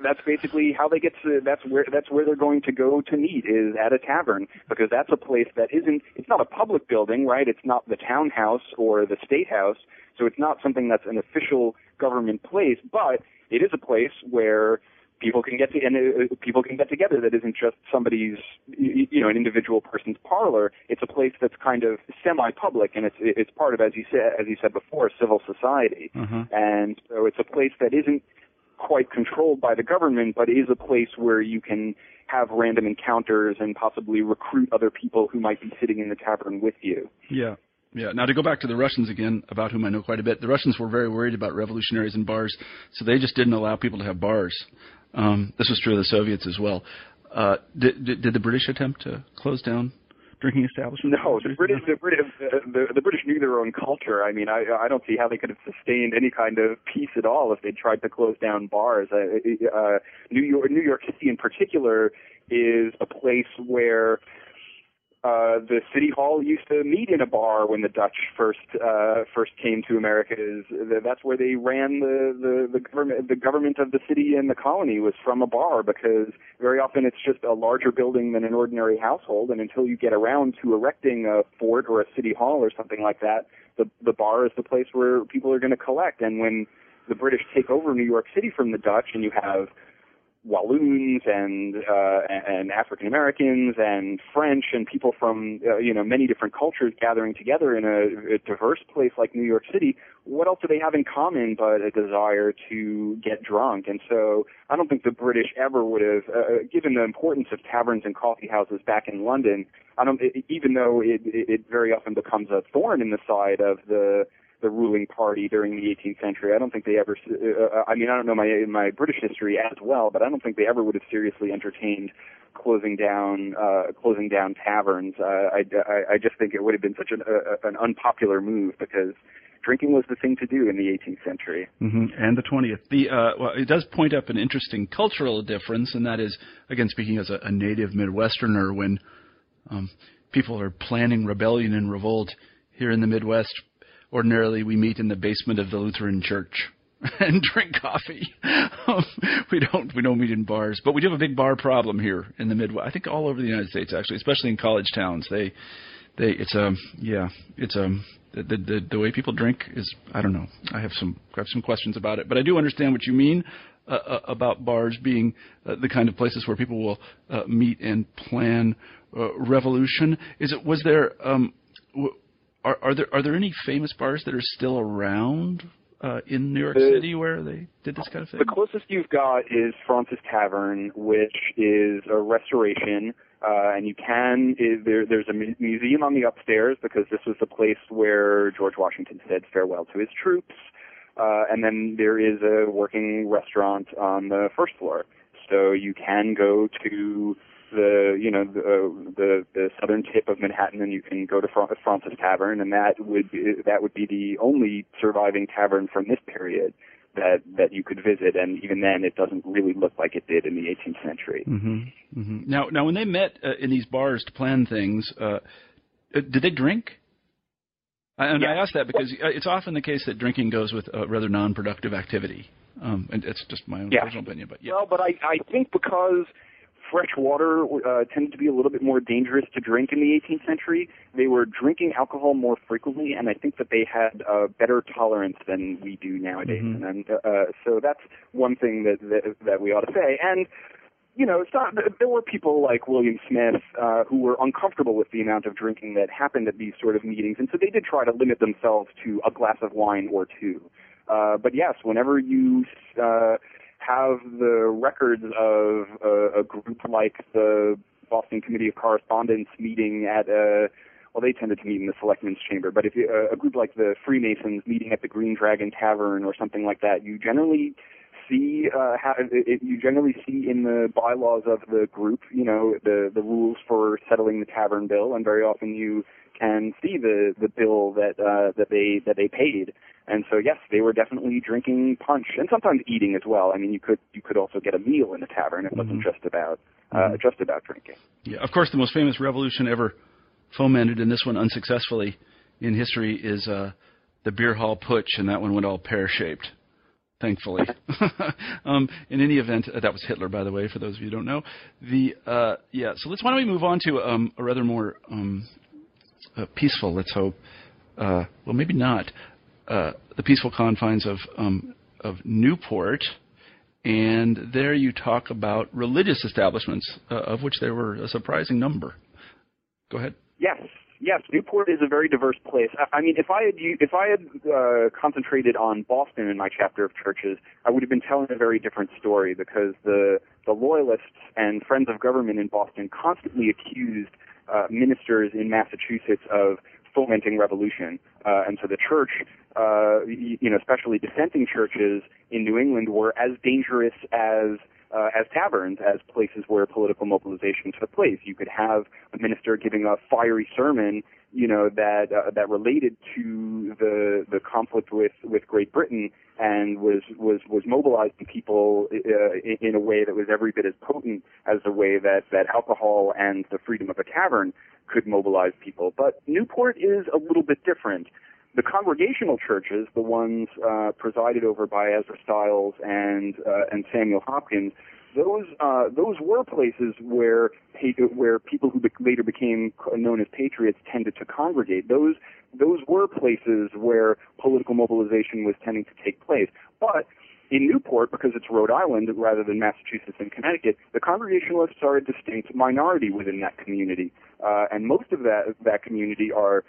that's basically how they get to. That's where that's where they're going to go to meet is at a tavern because that's a place that isn't. It's not a public building, right? It's not the townhouse or the state house, so it's not something that's an official government place, but it is a place where people can get to and uh, people can get together. That isn't just somebody's, you know, an individual person's parlor. It's a place that's kind of semi-public, and it's it's part of, as you said, as you said before, civil society. Mhm. And so it's a place that isn't quite controlled by the government, but is a place where you can have random encounters and possibly recruit other people who might be sitting in the tavern with you. Yeah. Yeah. Now to go back to the Russians again, about whom I know quite a bit. The Russians were very worried about revolutionaries and bars, so they just didn't allow people to have bars. Um, this was true of the Soviets as well. Uh, did, did, the British attempt to close down drinking establishments? No, the British, the British, the, the British knew their own culture. I mean, I, I don't see how they could have sustained any kind of peace at all if they tried to close down bars. Uh, uh, New York, New York City in particular, is a place where uh, the city hall used to meet in a bar when the Dutch first uh, first came to America. Is that's where they ran the, the the government the government of the city and the colony was from a bar because very often it's just a larger building than an ordinary household, and until you get around to erecting a fort or a city hall or something like that, the the bar is the place where people are going to collect. And when the British take over New York City from the Dutch, and you have Walloons and uh, and African Americans and French and people from uh, you know many different cultures gathering together in a, a diverse place like New York City. What else do they have in common but a desire to get drunk? And so I don't think the British ever would have, uh, given the importance of taverns and coffee houses back in London. I don't, e, even though it, it, it very often becomes a thorn in the side of the the ruling party during the 18th century. I don't think they ever. Uh, I mean, I don't know my my British history as well, but I don't think they ever would have seriously entertained closing down uh, closing down taverns. Uh, I, I I just think it would have been such an uh, an unpopular move because drinking was the thing to do in the 18th century. hmm And the 20th. The uh, well, it does point up an interesting cultural difference, and that is, again, speaking as a, a native Midwesterner, when um, people are planning rebellion and revolt here in the Midwest, ordinarily we meet in the basement of the Lutheran church and drink coffee. Um, we don't we don't meet in bars, but we do have a big bar problem here in the Midwest. I think all over the United States, actually, especially in college towns. They they it's a um, yeah it's a um, the, the the way people drink is I don't know I have some I have some questions about it but I do understand what you mean uh, uh about bars being uh, the kind of places where people will uh, meet and plan uh, revolution is it was there um w- are, are there are there any famous bars that are still around uh, in New York the, City where they did this kind of thing? The closest you've got is Fraunces Tavern, which is a restoration uh, and you can, there, there's a museum on the upstairs because this was the place where George Washington said farewell to his troops. Uh, and then there is a working restaurant on the first floor. So you can go to the, you know, the, uh, the, the southern tip of Manhattan and you can go to Fra- Fraunces Tavern and that would be, that would be the only surviving tavern from this period that that you could visit, and even then, it doesn't really look like it did in the 18th century. Mm-hmm. Mm-hmm. Now, now, when they met uh, in these bars to plan things, uh, uh did they drink? And. I ask that because uh, it's often the case that drinking goes with a rather non-productive activity. Um, and it's just my own yeah. personal opinion, but yeah. Well, but I, I think because fresh water uh, tended to be a little bit more dangerous to drink in the 18th century. They were drinking alcohol more frequently, and I think that they had a better tolerance than we do nowadays. Mm-hmm. And uh, so that's one thing that, that that we ought to say. And you know, it's not, there were people like William Smith uh, who were uncomfortable with the amount of drinking that happened at these sort of meetings, and so they did try to limit themselves to a glass of wine or two. Uh, but yes, whenever you uh, have the records of a, a group like the Boston Committee of Correspondence meeting at a well, they tended to meet in the Selectmen's Chamber, but if you, uh, a group like the Freemasons meeting at the Green Dragon Tavern or something like that, you generally see uh, how, it, you generally see in the bylaws of the group, you know, the the rules for settling the tavern bill, and very often you can see the the bill that uh, that they that they paid. And so yes, they were definitely drinking punch and sometimes eating as well. I mean, you could you could also get a meal in a tavern. It wasn't mm-hmm. just about uh, mm-hmm. just about drinking. Yeah, of course, the most famous revolution ever fomented, and this one unsuccessfully in history, is uh, the beer hall putsch, and that one went all pear shaped. Thankfully, um, in any event, uh, that was Hitler, by the way, for those of you who don't know. The uh, yeah, so let's why don't we move on to um, a rather more um, uh, peaceful, let's hope. Uh, well, maybe not. Uh, the peaceful confines of um, of Newport, and there you talk about religious establishments, uh, of which there were a surprising number. Go ahead. Yes, yes. Newport is a very diverse place. I, I mean, if I had if I had uh, concentrated on Boston in my chapter of churches, I would have been telling a very different story because the the loyalists and friends of government in Boston constantly accused uh, ministers in Massachusetts of fomenting revolution. Uh, and so the church, uh, you know, especially dissenting churches in New England were as dangerous as uh, as taverns, as places where political mobilization took place. You could have a minister giving a fiery sermon, you know, that uh, that related to the the conflict with with Great Britain and was was was mobilizing people uh, in, in a way that was every bit as potent as the way that that alcohol and the freedom of a tavern could mobilize people. But Newport is a little bit different. The congregational churches, the ones uh, presided over by Ezra Stiles and uh, and Samuel Hopkins, those uh, those were places where where people who later became known as patriots tended to congregate. Those those were places where political mobilization was tending to take place. But in Newport, because it's Rhode Island rather than Massachusetts and Connecticut, the Congregationalists are a distinct minority within that community, uh, and most of that that community are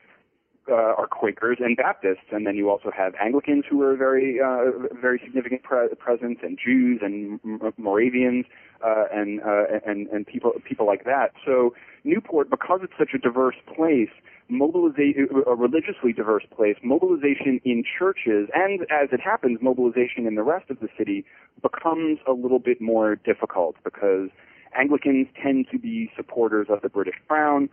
uh, are Quakers and Baptists, and then you also have Anglicans who are very uh, very significant pre- presence, and Jews and Moravians, uh, and uh, and and people people like that. So Newport, because it's such a diverse place, mobilization, a religiously diverse place, mobilization in churches, and as it happens, mobilization in the rest of the city becomes a little bit more difficult because Anglicans tend to be supporters of the British Crown.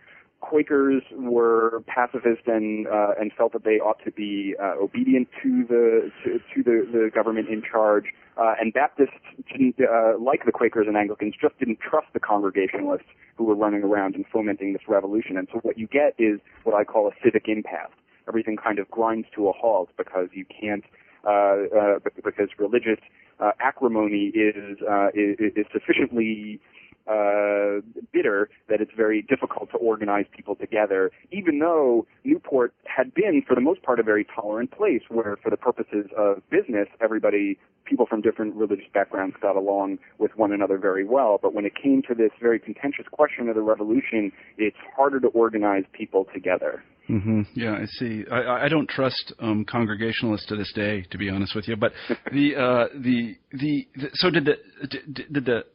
Quakers were pacifist and uh, and felt that they ought to be uh, obedient to the to, to the, the government in charge. Uh, and Baptists didn't, uh, like the Quakers and Anglicans, just didn't trust the Congregationalists who were running around and fomenting this revolution. And so what you get is what I call a civic impasse. Everything kind of grinds to a halt because you can't, uh, uh, because religious uh, acrimony is, uh, is is sufficiently uh, bitter that it's very difficult to organize people together, even though Newport had been, for the most part, a very tolerant place where, for the purposes of business, everybody, people from different religious backgrounds got along with one another very well. But when it came to this very contentious question of the revolution, it's harder to organize people together. Mm-hmm. Yeah, I see. I, I don't trust um, Congregationalists to this day, to be honest with you. But the uh, the, the the so did the did, did the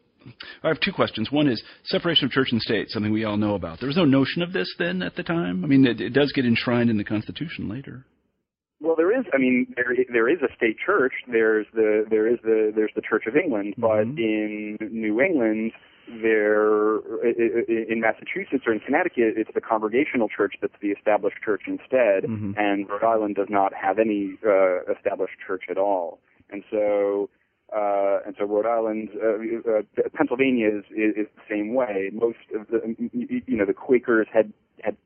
I have two questions. One is separation of church and state, something we all know about. There was no notion of this then at the time. I mean, it, it does get enshrined in the Constitution later. Well, there is. I mean, there there is a state church. There's the there is the there's the Church of England, Mm-hmm. but in New England, there in Massachusetts or in Connecticut, it's the Congregational Church that's the established church instead, Mhm. and Rhode Island does not have any uh, established church at all. And so uh, and so Rhode Island, uh, uh, Pennsylvania is, is is the same way. Most of the you know the Quakers had had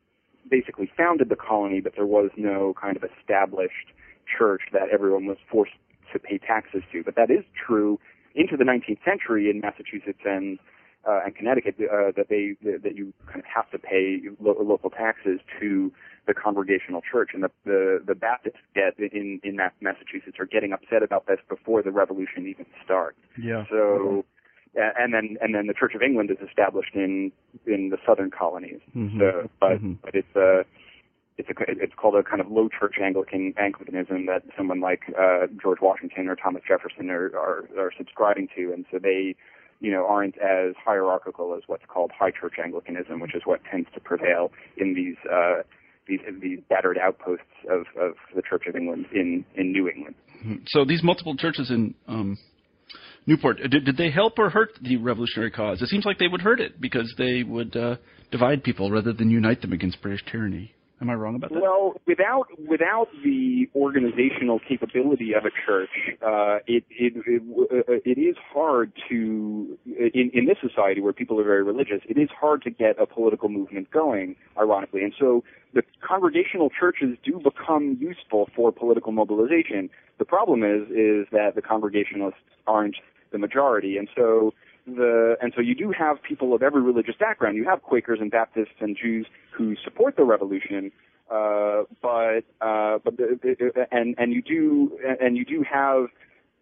basically founded the colony, but there was no kind of established church that everyone was forced to pay taxes to. But that is true into the 19th century in Massachusetts and uh, and Connecticut uh, that they that you kind of have to pay lo- local taxes to the Congregational Church, and the the, the Baptists get in in Mass- Massachusetts are getting upset about this before the Revolution even starts. Yeah. So, and then and then the Church of England is established in in the southern colonies. Mhm. So, but Mhm. but it's a it's a it's called a kind of low church Anglican Anglicanism that someone like uh, George Washington or Thomas Jefferson are, are are subscribing to, and so they you know aren't as hierarchical as what's called high church Anglicanism, which is what tends to prevail in these. Uh, these, these battered outposts of, of the Church of England in, in New England. So these multiple churches in um, Newport, did, did they help or hurt the revolutionary cause? It seems like they would hurt it because they would uh, divide people rather than unite them against British tyranny. Am I wrong about that? Well, without without the organizational capability of a church, uh, it it it, uh, it is hard to in in this society where people are very religious. It is hard to get a political movement going, ironically, and so the congregational churches do become useful for political mobilization. The problem is is that the Congregationalists aren't the majority, and so the and so you do have people of every religious background. You have Quakers and Baptists and Jews who support the revolution, uh, but uh, but the, the, and and you do and you do have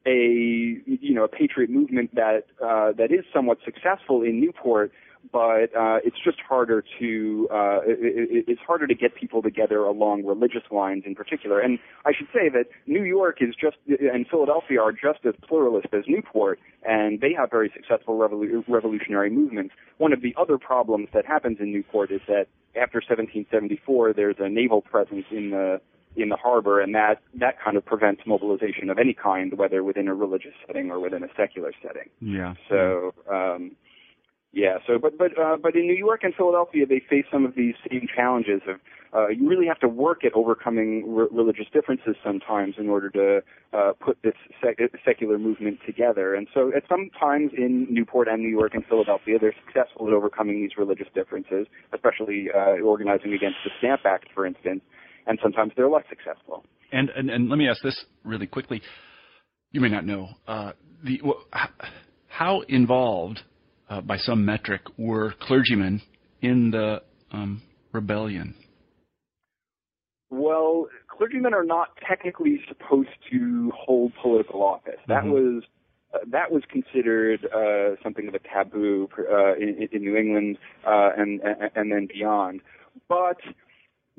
a you know a patriot movement that uh, that is somewhat successful in Newport, but uh, it's just harder to uh, it, it, it's harder to get people together along religious lines in particular. And I should say that New York is just and Philadelphia are just as pluralist as Newport, and they have very successful revolu- revolutionary movements. One of the other problems that happens in Newport is that after 1774, there's a naval presence in the in the harbor, and that that kind of prevents mobilization of any kind, whether within a religious setting or within a secular setting. Yeah. So, um, yeah. So, but but uh, but in New York and Philadelphia, they face some of these same challenges of uh, you really have to work at overcoming re- religious differences sometimes in order to uh, put this sec- secular movement together. And so, at sometimes in Newport and New York and Philadelphia, they're successful at overcoming these religious differences, especially uh, organizing against the Stamp Act, for instance. And sometimes they're less successful. And, and and let me ask this really quickly. You may not know uh, the how involved, uh, by some metric, were clergymen in the um, rebellion. Well, clergymen are not technically supposed to hold political office. That Mhm. was uh, that was considered uh, something of a taboo uh, in, in New England uh, and, and and then beyond. But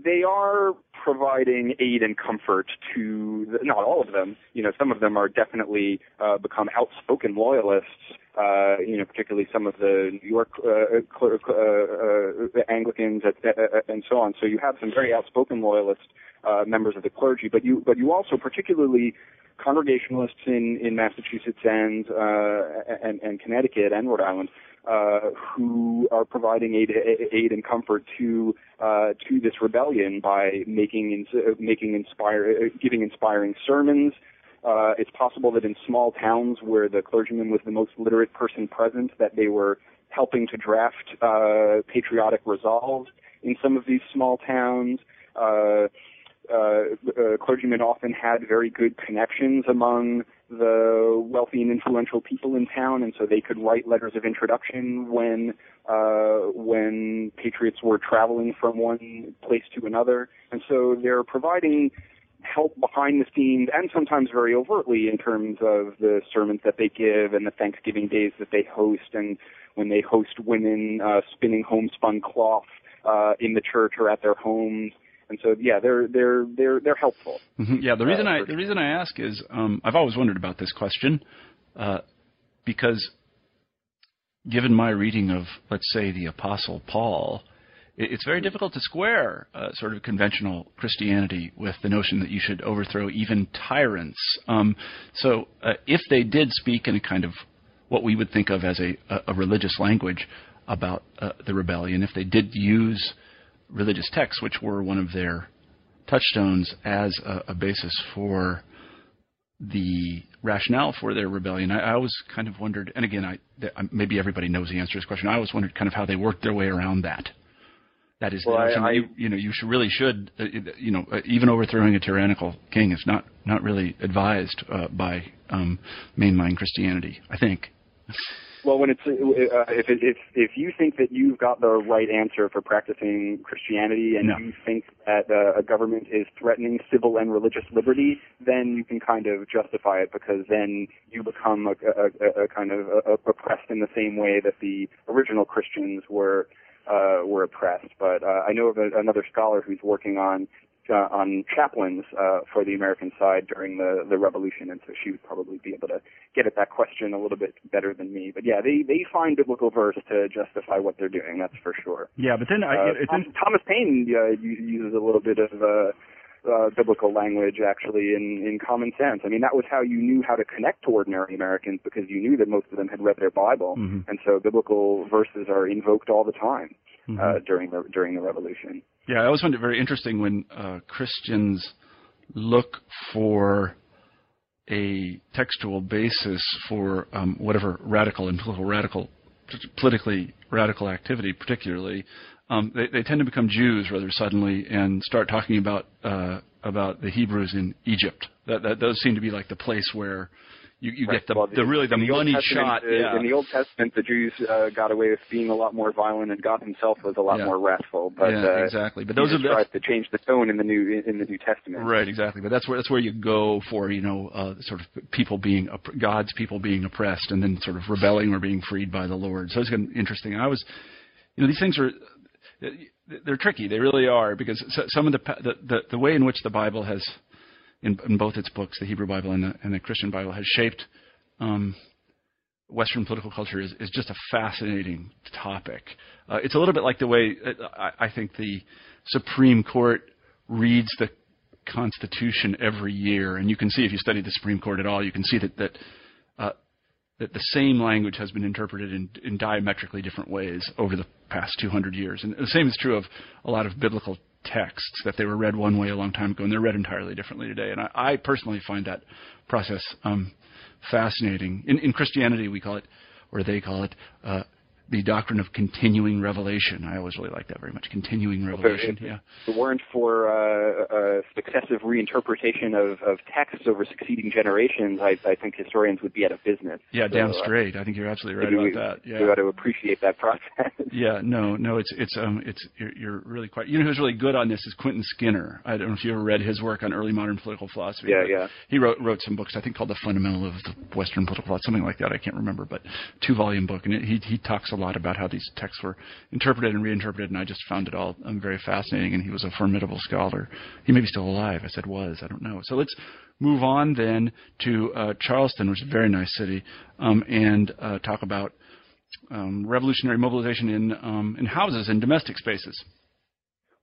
they are providing aid and comfort to the, not all of them. You know, some of them are definitely uh, become outspoken loyalists. Uh, you know, particularly some of the New York uh, cler- uh, uh, Anglicans uh, uh, and so on. So you have some very outspoken loyalist uh, members of the clergy, but you but you also particularly Congregationalists in in Massachusetts and uh, and, and Connecticut and Rhode Island uh, who are providing aid, aid and comfort to uh, to this rebellion by making making inspire giving inspiring sermons. Uh, it's possible that in small towns where the clergyman was the most literate person present, that they were helping to draft uh, patriotic resolves in some of these small towns. Uh, uh, uh, clergymen often had very good connections among the wealthy and influential people in town, and so they could write letters of introduction when uh, when patriots were traveling from one place to another. And so they're providing help behind the scenes and sometimes very overtly in terms of the sermons that they give and the Thanksgiving days that they host and when they host women uh, spinning homespun cloth uh, in the church or at their homes. And so, yeah, they're they're they're they're helpful. Mm-hmm. Yeah, the reason uh, I the reason I ask is um, I've always wondered about this question uh, because given my reading of let's say the Apostle Paul, it's very difficult to square uh, sort of conventional Christianity with the notion that you should overthrow even tyrants. Um, so, uh, if they did speak in a kind of what we would think of as a, a religious language about uh, the rebellion, if they did use religious texts, which were one of their touchstones as a, a basis for the rationale for their rebellion, I, I always kind of wondered, and again, I, maybe everybody knows the answer to this question. I always wondered kind of how they worked their way around that. That is, well, I, I, you, you, know, you should really should, uh, you know, uh, even overthrowing a tyrannical king is not not really advised uh, by um, mainline Christianity. I think. Well, when it's uh, if it, if if you think that you've got the right answer for practicing Christianity, and no. you think that uh, a government is threatening civil and religious liberty, then you can kind of justify it because then you become a, a, a kind of oppressed in the same way that the original Christians were uh, were oppressed. But uh, I know of a, another scholar who's working on uh, on chaplains uh, for the American side during the the revolution, and so she would probably be able to get at that question a little bit better than me. But yeah, they they find biblical verse to justify what they're doing. That's for sure. Yeah, but then I, uh, it's Thomas, Thomas Paine uh, uses a little bit of. Uh, uh, biblical language actually in, in common sense. I mean, that was how you knew how to connect to ordinary Americans because you knew that most of them had read their Bible, mm-hmm. and so biblical verses are invoked all the time mm-hmm. uh, during the during the Revolution. Yeah, I always find it very interesting when uh, Christians look for a textual basis for um, whatever radical and political radical politically radical activity, particularly um, they, they tend to become Jews rather suddenly and start talking about uh, about the Hebrews in Egypt. That that does seem to be like the place where you, you right. get the, well, the really the, the money shot. Uh, yeah. In the Old Testament, the Jews uh, got away with being a lot more violent, and God Himself was a lot yeah. more wrathful. But yeah, uh, exactly. But those are tries to change the tone in the new in the New Testament. Right, exactly. But that's where that's where you go for you know uh, sort of people being God's people being oppressed, and then sort of rebelling or being freed by the Lord. So it's kind of interesting. I was, you know, these things are they're tricky. They really are because some of the the the, way in which the Bible has, in, in both its books, the Hebrew Bible and the, and the Christian Bible, has shaped um, Western political culture is, is just a fascinating topic. Uh, it's a little bit like the way uh, I, I think the Supreme Court reads the Constitution every year, and you can see if you study the Supreme Court at all, you can see that that uh, that the same language has been interpreted in, in diametrically different ways over the past 200 years. And the same is true of a lot of biblical texts that they were read one way a long time ago and they're read entirely differently today. And I, I personally find that process um, fascinating. In, in Christianity, we call it, or they call it, uh, the doctrine of continuing revelation. I always really like that very much. Continuing revelation. If, yeah. If it weren't for uh, successive reinterpretation of, of texts over succeeding generations, I, I think historians would be out of business. Yeah, so, damn uh, straight. I think you're absolutely right we, about that. Yeah. We got to appreciate that process. yeah. No. No. It's it's um it's you're, you're, really quite. You know who's really good on this is Quentin Skinner. I don't know if you ever read his work on early modern political philosophy. Yeah. Yeah. He wrote wrote some books. I think called The Fundamental of the Western Political Philosophy, something like that. I can't remember, but two volume book, and it, he he talks a lot about how these texts were interpreted and reinterpreted, and I just found it all um, very fascinating. And he was a formidable scholar. He may be still alive. I said was. I don't know. So let's move on then to uh, Charleston, which is a very nice city, um, and uh, talk about um, revolutionary mobilization in um, in houses and domestic spaces.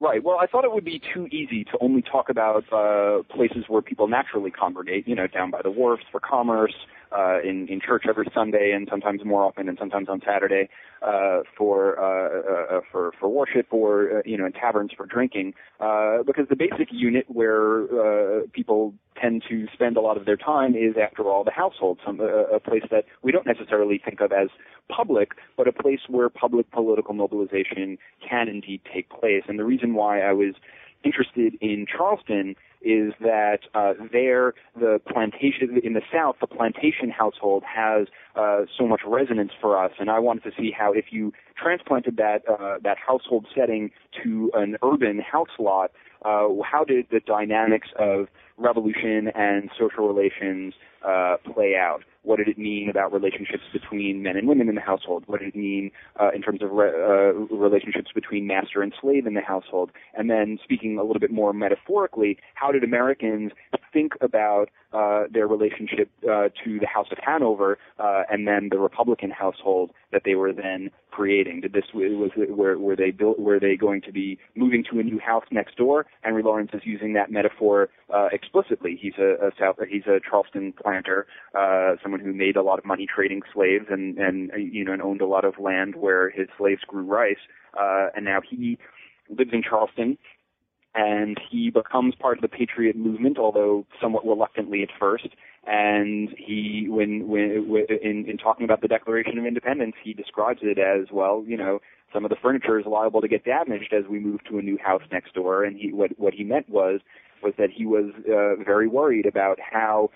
Right. Well, I thought it would be too easy to only talk about uh, places where people naturally congregate. You know, down by the wharfs for commerce, uh, in in church every Sunday, and sometimes more often, and sometimes on Saturday uh, for uh, uh, for for worship, or uh, you know, in taverns for drinking. Uh, because the basic unit where uh, people tend to spend a lot of their time is, after all, the household, some, uh, a place that we don't necessarily think of as public, but a place where public political mobilization can indeed take place. And the reason why I was interested in Charleston is that uh, there the plantation in the South, the plantation household has uh, so much resonance for us, and I wanted to see how if you transplanted that uh, that household setting to an urban house lot, uh, how did the dynamics of revolution and social relations uh, play out? What did it mean about relationships between men and women in the household? What did it mean uh, in terms of re- uh, relationships between master and slave in the household? And then, speaking a little bit more metaphorically, how did Americans think about uh, their relationship uh, to the House of Hanover uh, and then the Republican household that they were then creating? Did this was were, were they built? Were they going to be moving to a new house next door? Henry Laurens is using that metaphor uh, explicitly. He's a, a South. He's a Charleston planter, uh, someone who made a lot of money trading slaves and and you know and owned a lot of land where his slaves grew rice. Uh, and now he lives in Charleston and he becomes part of the patriot movement, although somewhat reluctantly at first. And he, when, when, in, in talking about the Declaration of Independence, he describes it as well. You know, some of the furniture is liable to get damaged as we move to a new house next door. And he, what what he meant was was that he was uh, very worried about how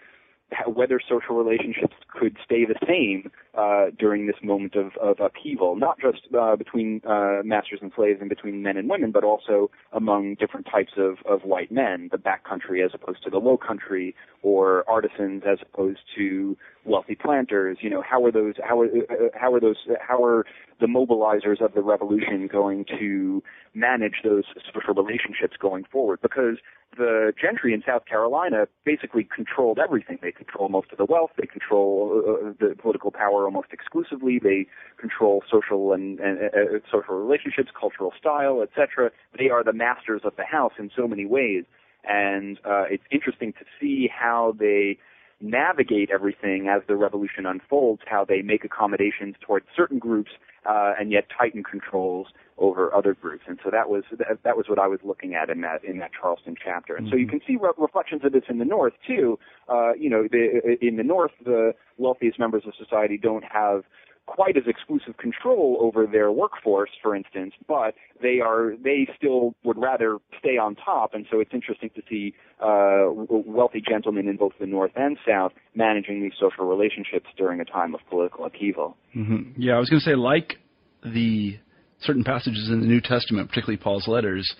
whether social relationships could stay the same uh, during this moment of, of upheaval, not just uh, between uh, masters and slaves and between men and women, but also among different types of, of white men, the backcountry as opposed to the low country, or artisans as opposed to wealthy planters. You know, how are those? How are uh, how are those? How are the mobilizers of the revolution going to manage those social relationships going forward? Because the gentry in South Carolina basically controlled everything. They control most of the wealth. They control uh, the political power almost exclusively. They control social and, and uh, social relationships, cultural style, etc. They are the masters of the house in so many ways, and uh, it's interesting to see how they navigate everything as the revolution unfolds. How they make accommodations towards certain groups uh, and yet tighten controls over other groups. And so that was that, that was what I was looking at in that in that Charleston chapter. And mm-hmm. so you mm-hmm. can see re- reflections of this in the North too. Uh, you know, the, in the North, the wealthiest members of society don't have quite as exclusive control over their workforce, for instance, but they are they still would rather stay on top, and so it's interesting to see uh, wealthy gentlemen in both the North and South managing these social relationships during a time of political upheaval. Mm-hmm. Yeah, I was going to say like the certain passages in the New Testament, particularly Paul's letters,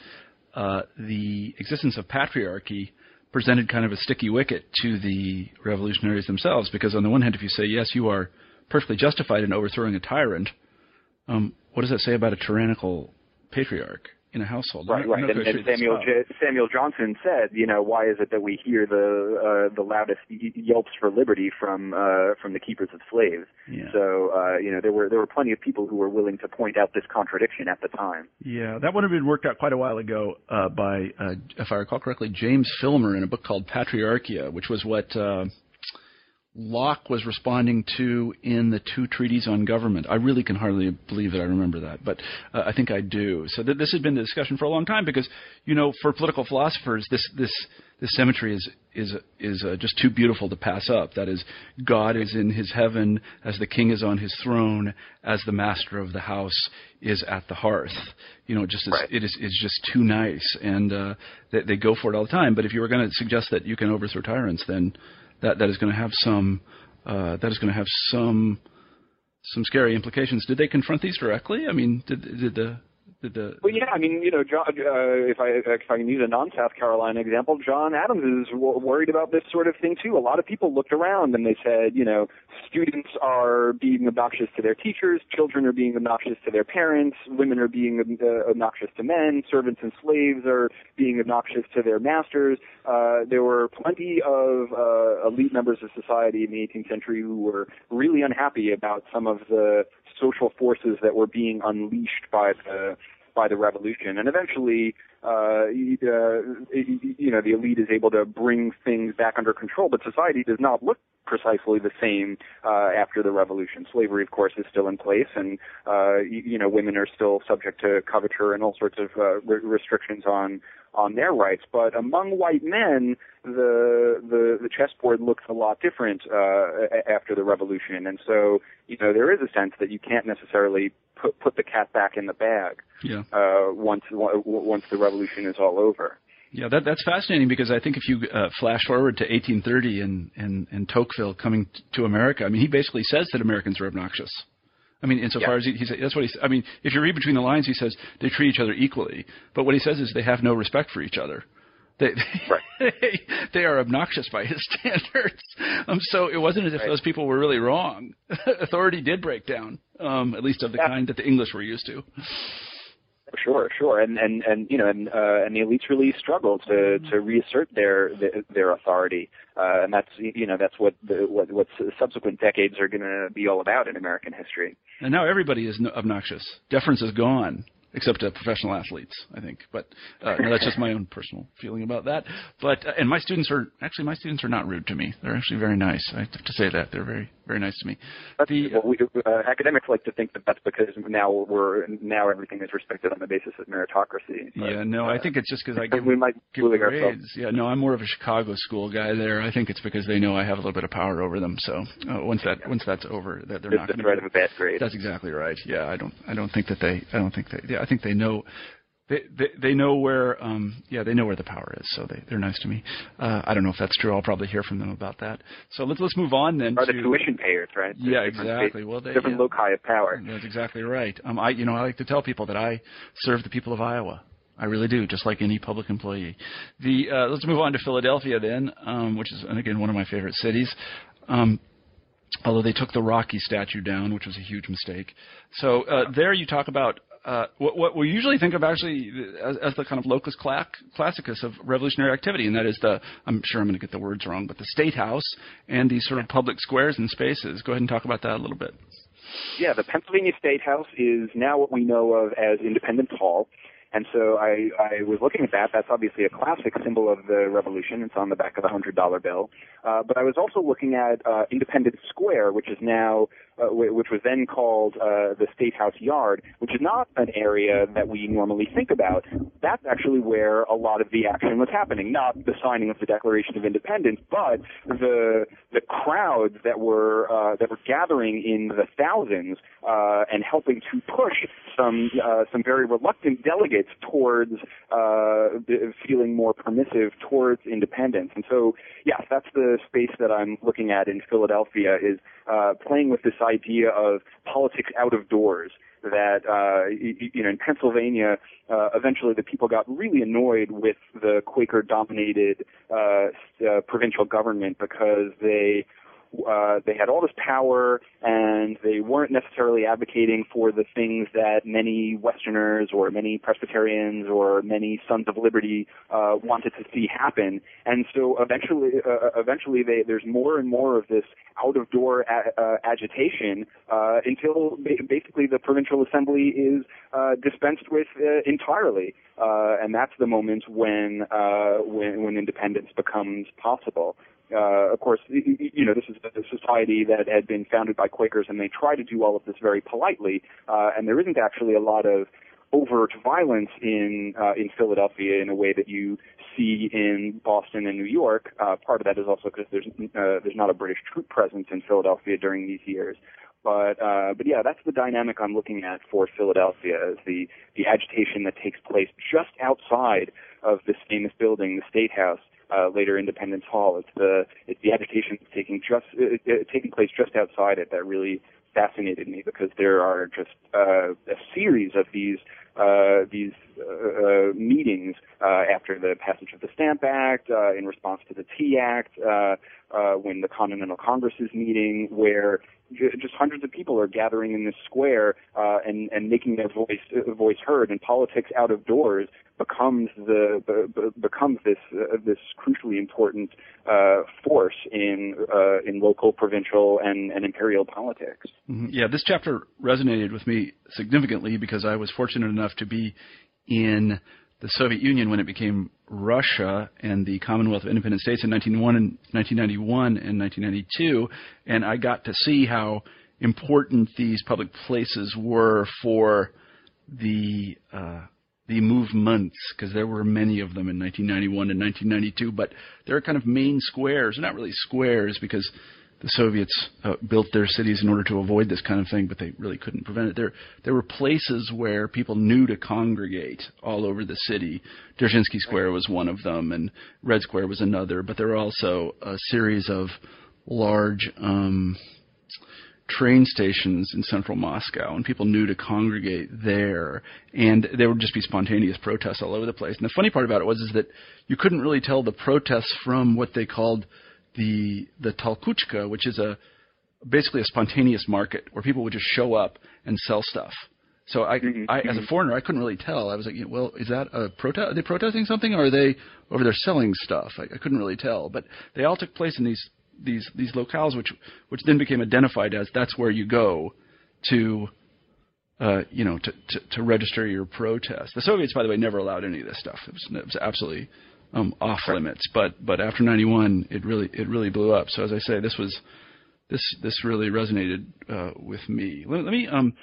uh, the existence of patriarchy presented kind of a sticky wicket to the revolutionaries themselves, because on the one hand, if you say yes, you are perfectly justified in overthrowing a tyrant, um, what does that say about a tyrannical patriarch? in a household. Right, right. And, and Samuel J- Samuel Johnson said, you know, why is it that we hear the uh, the loudest yelps for liberty from uh, from the keepers of slaves? Yeah. So, uh, you know, there were there were plenty of people who were willing to point out this contradiction at the time. Yeah, that would have been worked out quite a while ago uh, by, uh, if I recall correctly, James Filmer in a book called Patriarchia, which was what. Locke was responding to in the two treaties on government. I really can hardly believe that I remember that, but uh, I think I do. So th- this has been the discussion for a long time because, you know, for political philosophers, this this this symmetry is is is uh, just too beautiful to pass up. That is, God is in His heaven as the King is on His throne, as the master of the house is at the hearth. You know, just is, right. it is is just too nice, and uh, they, they go for it all the time. But if you were going to suggest that you can overthrow tyrants, then that that is going to have some uh, that is going to have some some scary implications. Did they confront these directly? I mean, did did the well, yeah, I mean, you know, John, uh, if I if I can use a non-South Carolina example, John Adams is w- worried about this sort of thing too. A lot of people looked around and they said, you know, students are being obnoxious to their teachers, children are being obnoxious to their parents, women are being uh, obnoxious to men, servants and slaves are being obnoxious to their masters. Uh, there were plenty of uh, elite members of society in the 18th century who were really unhappy about some of the social forces that were being unleashed by the by the revolution, and eventually, uh, uh, you know, the elite is able to bring things back under control. But society does not look precisely the same uh, after the revolution. Slavery, of course, is still in place, and uh, you, you know women are still subject to coverture and all sorts of uh, re- restrictions on on their rights. But among white men, the the, the chessboard looks a lot different uh, after the revolution, and so you know there is a sense that you can't necessarily put put the cat back in the bag Yeah. uh, once once the revolution is all over. Yeah, that, that's fascinating because I think if you uh, flash forward to 1830 and, and, and Tocqueville coming t- to America, I mean, he basically says that Americans are obnoxious. I mean, insofar Yeah. as he, he said, that's what he. I mean, if you read between the lines, he says they treat each other equally. But what he says is they have no respect for each other. They they, they, they are obnoxious by his standards. Um, so it wasn't as if Right. those people were really wrong. Authority did break down, um, at least of the Yeah. kind that the English were used to. Sure, sure, and and and you know, and uh, and the elites really struggle to to reassert their their, authority, uh, and that's you know that's what the what what subsequent decades are going to be all about in American history. And now everybody is no- obnoxious. Deference is gone, except to professional athletes, I think. But uh, no, that's just my own personal feeling about that. But uh, and my students are actually my students are not rude to me. They're actually very nice. I have to say that they're very very nice to me. That's, The- well, we, uh, academics like to think that that's because now we're now everything is respected on the basis of meritocracy. But, yeah, no, I uh, think it's just because I give, we might give grades. ourselves. Yeah, no, I'm more of a Chicago school guy there. I think it's because they know I have a little bit of power over them. So uh, once that once that's over, that they're not going threat of a bad grade. That's exactly right. Yeah, I don't I don't think that they I don't think they yeah, I think they know they, they they know where um yeah they know where the power is so they they're nice to me uh i don't know if that's true i'll probably hear from them about that so let's let's move on then Are to the tuition payers, right? Yeah, There's different exactly. Well, they- different yeah. loci of power. that's exactly right um i you know i like to tell people that i serve the people of iowa I really do, just like any public employee. The uh, let's move on to Philadelphia then, um, which is and again one of my favorite cities. Um, although they took the Rocky statue down, which was a huge mistake. So uh, there you talk about uh, what, what we usually think of actually as, as the kind of locus clac, classicus of revolutionary activity, and that is the I'm sure I'm going to get the words wrong, but the state house and these sort of public squares and spaces. Go ahead and talk about that a little bit. Yeah, the Pennsylvania State House is now what we know of as Independence Hall. And so I, I was looking at that. That's obviously a classic symbol of the revolution. It's on the back of a hundred dollar bill. Uh, but I was also looking at uh, Independence Square, which is now, uh, which was then called uh, the State House Yard, which is not an area that we normally think about. That's actually where a lot of the action was happening. Not the signing of the Declaration of Independence, but the the crowds that were uh, that were gathering in the thousands uh, and helping to push some uh, some very reluctant delegates towards uh, feeling more permissive towards independence. And so, yes, that's the space that I'm looking at in Philadelphia is uh, playing with this idea of politics out of doors. That uh, you, you know, in Pennsylvania, uh, eventually the people got really annoyed with the Quaker-dominated uh, uh, provincial government because they uh, they had all this power and they weren't necessarily advocating for the things that many Westerners or many Presbyterians or many Sons of Liberty uh, wanted to see happen. And so eventually, uh, eventually, they, there's more and more of this out-of-door a- uh, agitation uh, until ba- basically the provincial assembly is uh, dispensed with entirely. Uh, and that's the moment when, uh, when when independence becomes possible uh, of course, you know, this is a society that had been founded by Quakers, and they try to do all of this very politely. Uh, and there isn't actually a lot of overt violence in uh, in Philadelphia in a way that you see in Boston and New York. Uh, part of that is also because there's uh, there's not a British troop presence in Philadelphia during these years. But uh, but yeah, that's the dynamic I'm looking at for Philadelphia is the the agitation that takes place just outside of this famous building, the State House, uh, later Independence Hall. It's the it's the agitation taking just uh, uh, taking place just outside it that really fascinated me because there are just uh, a series of these uh, these uh, uh, meetings uh, after the passage of the Stamp Act, uh, in response to the Tea Act, uh, uh, when the Continental Congress is meeting, where just hundreds of people are gathering in this square uh, and and making their voice voice heard. And politics out of doors becomes the be, be- becomes this uh, this crucially important uh, force in uh, in local, provincial, and, and imperial politics. Mhm. Yeah, this chapter resonated with me significantly because I was fortunate enough to be in the Soviet Union when it became Russia and the Commonwealth of Independent States in 1991 and 1991 and 1992, and I got to see how important these public places were for the uh, the movements because there were many of them in 1991 and 1992, but they're kind of main squares. Not really squares because the Soviets uh, built their cities in order to avoid this kind of thing, but they really couldn't prevent it. There, there were places where people knew to congregate all over the city. Dzerzhinsky Square was one of them, and Red Square was another. But there were also a series of large um, train stations in central Moscow, and people knew to congregate there, and there would just be spontaneous protests all over the place. And the funny part about it was is that you couldn't really tell the protests from what they called the the Tolkuchka, which is a basically a spontaneous market where people would just show up and sell stuff. So I, Mhm. I as a foreigner, I couldn't really tell. I was like, well, is that a protest? Are they protesting something, or are they over there selling stuff? I, I couldn't really tell. But they all took place in these these these locales, which which then became identified as that's where you go to. Uh, you know, to, to, to register your protest. The Soviets, by the way, never allowed any of this stuff. It was, it was absolutely um, off limits. But but after '91, it really it really blew up. So as I say, this was this this really resonated uh, with me. Let, let me um,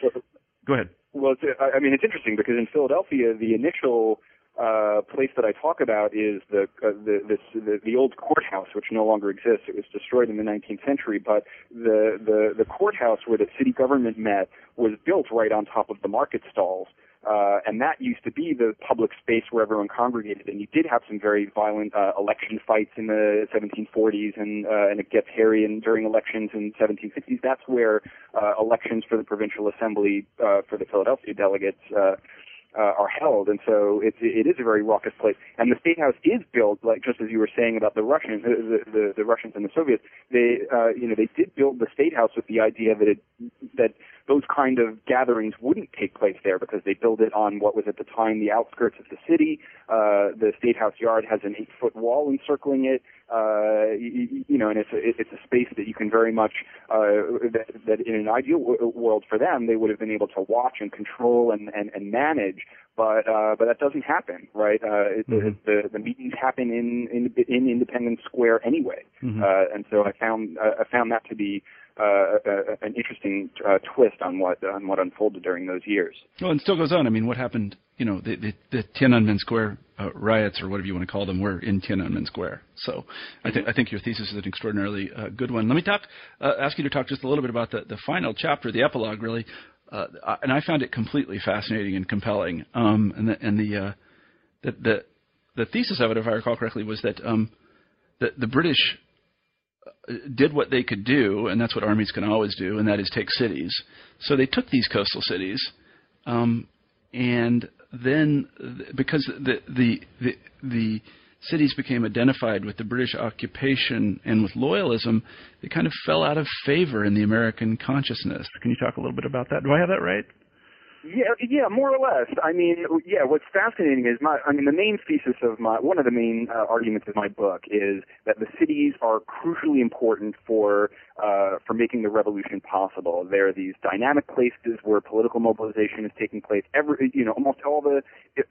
go ahead. Well, I mean, it's interesting because in Philadelphia, the initial uh, place that I talk about is the, uh, the, this, the the old courthouse, which no longer exists. It was destroyed in the 19th century, but the the the courthouse where the city government met was built right on top of the market stalls. Uh, and that used to be the public space where everyone congregated. And you did have some very violent uh, election fights in the 1740s, and uh, and it gets hairy in, during elections in 1760s. That's where uh, elections for the provincial assembly uh, for the Philadelphia delegates uh, uh, are held, and so it, it is a very raucous place. And the state house is built, like just as you were saying about the Russians, the, the, the Russians and the Soviets. They, uh, you know, they did build the state house with the idea that it that those kind of gatherings wouldn't take place there because they built it on what was at the time the outskirts of the city. Uh, the state house yard has an eight-foot wall encircling it. Uh, you, you know, and it's a, it's a space that you can very much uh, that, that in an ideal w- world for them they would have been able to watch and control and and, and manage. But uh, but that doesn't happen, right? Uh, it, Mhm. the the meetings happen in in, in Independence Square anyway, Mhm. uh, and so I found uh, I found that to be uh, a, an interesting uh, twist on what on what unfolded during those years. Well, and still goes on. I mean, what happened? You know, the the, the Tiananmen Square uh, riots, or whatever you want to call them, were in Tiananmen Square. So, I think I think your thesis is an extraordinarily uh, good one. Let me talk, uh, ask you to talk just a little bit about the the final chapter, the epilogue, really. Uh, and I found it completely fascinating and compelling. Um, and the and the uh, the, the the thesis of it, if I recall correctly, was that um, the the British uh, did what they could do, and that's what armies can always do, and that is take cities. So they took these coastal cities, um, and then th- because the, the the the cities became identified with the British occupation and with loyalism, they kind of fell out of favor in the American consciousness. Can you talk a little bit about that? Do I have that right? Yeah, yeah, more or less. I mean, yeah. What's fascinating is my. I mean, the main thesis of my one of the main uh, arguments of my book is that the cities are crucially important for uh, for making the revolution possible. They're these dynamic places where political mobilization is taking place. Every, you know, almost all the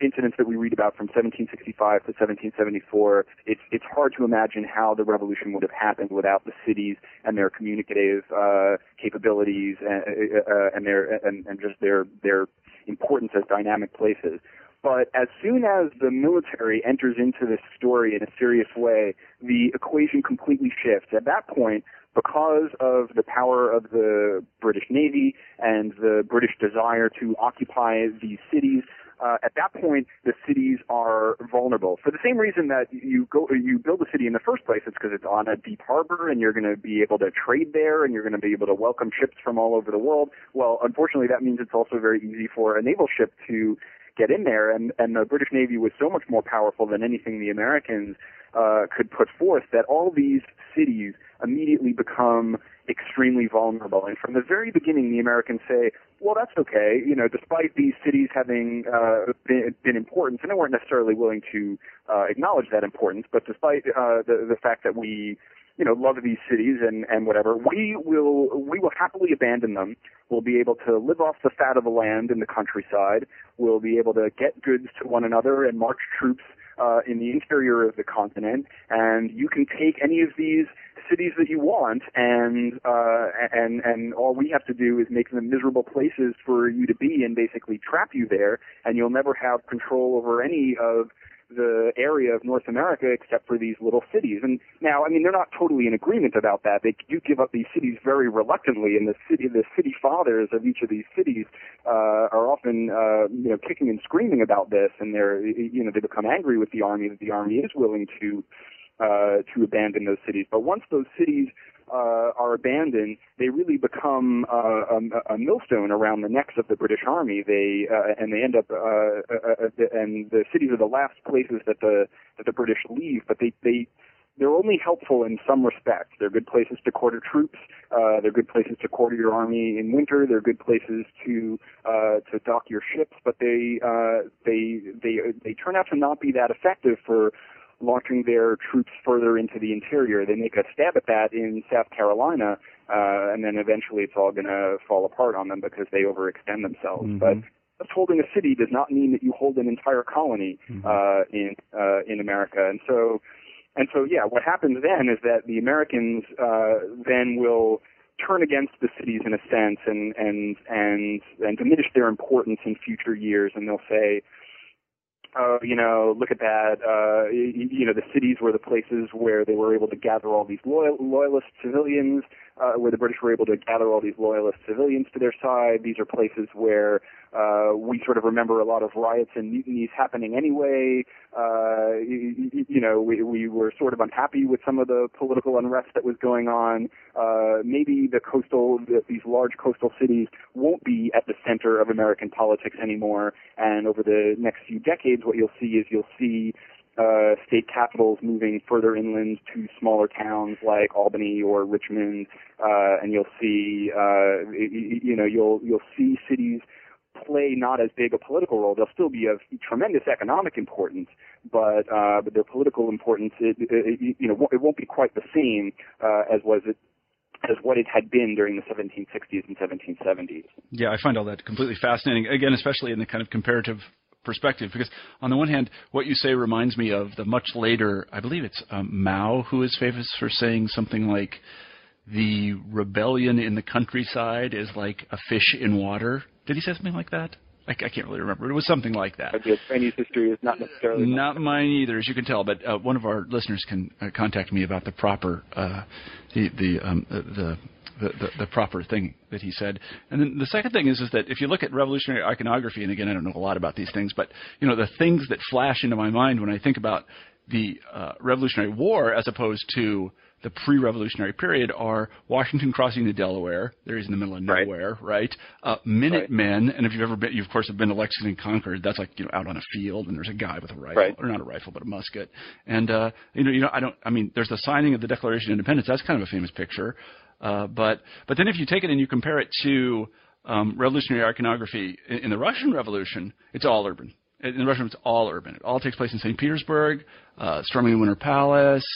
incidents that we read about from 1765 to 1774. It's it's hard to imagine how the revolution would have happened without the cities and their communicative uh, capabilities and, uh, and their and, and just their their importance as dynamic places. But as soon as the military enters into this story in a serious way, the equation completely shifts. At that point, because of the power of the British Navy and the British desire to occupy these cities, uh, at that point, the cities are vulnerable. For the same reason that you go, you build a city in the first place, it's because it's on a deep harbor and you're going to be able to trade there and you're going to be able to welcome ships from all over the world. Well, unfortunately, that means it's also very easy for a naval ship to get in there. And, and the British Navy was so much more powerful than anything the Americans uh, could put forth that all these cities immediately become extremely vulnerable. And from the very beginning, the Americans say, well, that's okay. You know, despite these cities having uh, been, been important, and they weren't necessarily willing to uh, acknowledge that importance, but despite uh, the, the fact that we you know, love these cities and, and whatever. We will, we will happily abandon them. We'll be able to live off the fat of the land in the countryside. We'll be able to get goods to one another and march troops uh, in the interior of the continent, and you can take any of these cities that you want, and uh, and and all we have to do is make them miserable places for you to be, and basically trap you there, and you'll never have control over any of the area of North America except for these little cities. And now, I mean, they're not totally in agreement about that. They do give up these cities very reluctantly, and the city, the city fathers of each of these cities uh, are often, uh, you know, kicking and screaming about this, and they're, you know, they become angry with the army that the army is willing to uh, to abandon those cities. But once those cities uh, are abandoned, they really become uh, a, a millstone around the necks of the British Army. They uh, and they end up, uh, uh, uh, and the cities are the last places that the that the British leave. But they they they're only helpful in some respects. They're good places to quarter troops. Uh, they're good places to quarter your army in winter. They're good places to uh, to dock your ships. But they uh, they they they turn out to not be that effective for launching their troops further into the interior. They make a stab at that in South Carolina, uh, and then eventually it's all going to fall apart on them because they overextend themselves. Mhm. But just holding a city does not mean that you hold an entire colony Mhm. uh, in uh, in America. And so, and so, yeah, what happens then is that the Americans uh, then will turn against the cities in a sense and and and and diminish their importance in future years, and they'll say, oh, you know, look at that. Uh, you, you know, the cities were the places where they were able to gather all these loyal, loyalist civilians, uh, where the British were able to gather all these loyalist civilians to their side. These are places where uh, we sort of remember a lot of riots and mutinies happening anyway. Uh, you, you know, we, we were sort of unhappy with some of the political unrest that was going on. Uh, maybe the coastal, the, these large coastal cities won't be at the center of American politics anymore. And over the next few decades, what you'll see is you'll see uh, state capitals moving further inland to smaller towns like Albany or Richmond, uh, and you'll see, uh, you, you know, you'll you'll see cities play not as big a political role. They'll still be of tremendous economic importance, but uh, but their political importance, it, it, you know, it won't be quite the same uh, as was it as what it had been during the 1760s and 1770s. Yeah, I find all that completely fascinating. Again, especially in the kind of comparative perspective, because on the one hand, what you say reminds me of the much later, I believe it's um, Mao who is famous for saying something like, "The rebellion in the countryside is like a fish in water." Did he say something like that? I, I can't really remember. It was something like that. The Chinese history is not necessarily Not mine either, as you can tell. But uh, one of our listeners can uh, contact me about the proper uh, the the, um, the the the the proper thing that he said. And then the second thing is is that if you look at revolutionary iconography, and again I don't know a lot about these things, but you know the things that flash into my mind when I think about the uh, Revolutionary War as opposed to the pre-revolutionary period are Washington crossing the Delaware. There he's in the middle of nowhere, right? Uh, Minutemen, and if you've ever been, you of course have been to Lexington and Concord. That's like you know out on a field, and there's a guy with a rifle, Right. or not a rifle, but a musket. And uh, you know, you know, I don't. I mean, there's the signing of the Declaration of Independence. That's kind of a famous picture. Uh, but but then if you take it and you compare it to um, revolutionary iconography in, in the Russian Revolution, it's all urban. In the Russian, it's all urban. It all takes place in St. Petersburg, uh, storming the Winter Palace,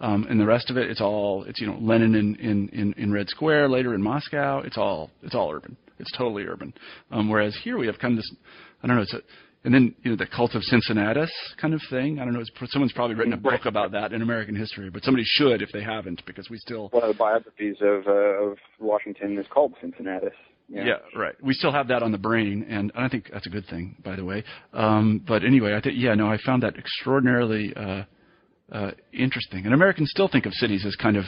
um, and the rest of it, it's all it's you know Lenin in, in, in, Red Square, later in Moscow. It's all it's all urban. It's totally urban. Um, whereas here we have kind of this, I don't know, it's a, and then you know the cult of Cincinnatus kind of thing. I don't know. It's, someone's probably written a book about that in American history, but somebody should if they haven't, because we still one of the biographies of uh, of Washington is called Cincinnatus. Yeah. right. We still have that on the brain, and I think that's a good thing, by the way. Um, but anyway, I think yeah, no, I found that extraordinarily uh, uh, interesting. And Americans still think of cities as kind of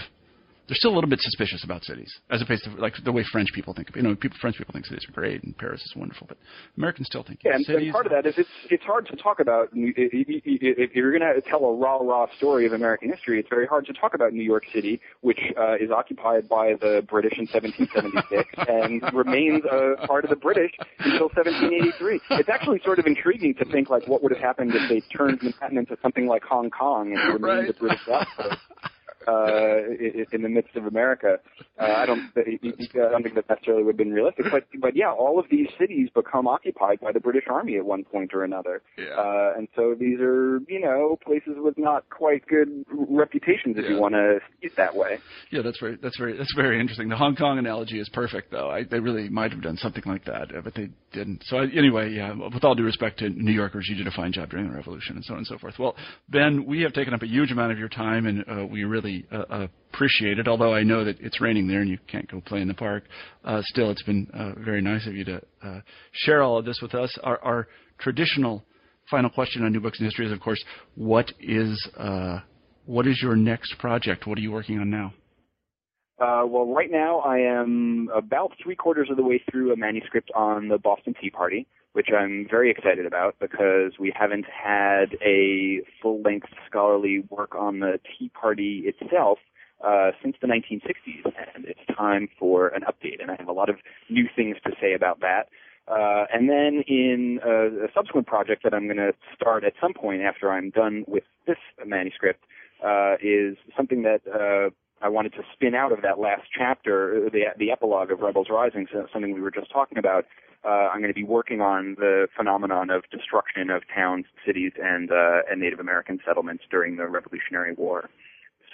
they're still a little bit suspicious about cities, as opposed to like the way French people think you know people French people think cities are great and Paris is wonderful, but Americans still think Yeah, and, cities. and part of that is it's it's hard to talk about if you're going to tell a rah rah story of American history. It's very hard to talk about New York City, which uh, is occupied by the British in 1776 and remains a part of the British until 1783. It's actually sort of intriguing to think like what would have happened if they turned Manhattan into something like Hong Kong and remained Right. a British outpost. uh, in, in the midst of America. Uh, I don't, I don't think that necessarily would have been realistic, but but yeah, all of these cities become occupied by the British Army at one point or another, Yeah. uh, and so these are you know places with not quite good reputations if Yeah. you want to see it that way. Yeah, that's very that's very that's very interesting. The Hong Kong analogy is perfect, though. I, they really might have done something like that, uh, but they didn't. So I, anyway, yeah. With all due respect to New Yorkers, you did a fine job during the Revolution, and so on and so forth. Well, Ben, we have taken up a huge amount of your time, and uh, we really uh, appreciate it. Although I know that it's raining there and you can't go play in the park, uh, still, it's been uh, very nice of you to uh, share all of this with us. Our, our traditional final question on New Books in History is, of course, what is uh, what is your next project? What are you working on now? Uh, well, right now I am about three quarters of the way through a manuscript on the Boston Tea Party, which I'm very excited about because we haven't had a full-length scholarly work on the Tea Party itself uh, since the 1960s, and it's time for an update. And I have a lot of new things to say about that. Uh, and then in a, a subsequent project that I'm going to start at some point after I'm done with this manuscript uh, is something that uh, I wanted to spin out of that last chapter, uh, the the epilogue of Rebels Rising, so something we were just talking about. Uh, I'm going to be working on the phenomenon of destruction of towns, cities, and uh, and Native American settlements during the Revolutionary War.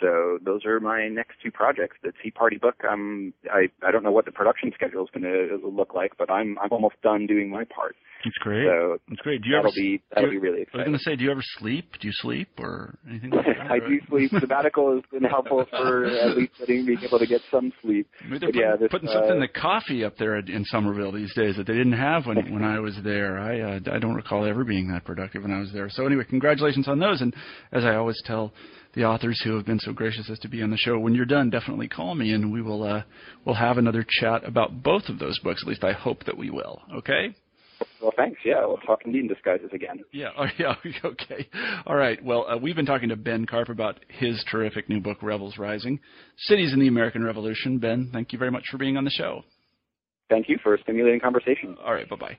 So those are my next two projects. The Tea Party book. Um, I I don't know what the production schedule is going to look like, but I'm I'm almost done doing my part. It's great. So It's great. Do you that'll ever be that'll you- be really I was going to say, do you ever sleep? Do you sleep or anything like that? I do sleep. Sabbatical has been helpful for at least letting me be able to get some sleep. Maybe they're But yeah, putting, this, putting uh, something in the coffee up there in Somerville these days that they didn't have when when I was there. I uh, I don't recall ever being that productive when I was there. So anyway, congratulations on those. And as I always tell the authors who have been so gracious as to be on the show, when you're done, definitely call me and we will uh, we'll have another chat about both of those books. At least I hope that we will. Okay. Well, thanks. Yeah, we'll talk indeed in disguises again. Yeah. Oh, yeah. Okay. All right. Well, uh, we've been talking to Ben Carp about his terrific new book, Rebels Rising: Cities in the American Revolution. Ben, thank you very much for being on the show. Thank you for a stimulating conversation. All right. Bye bye.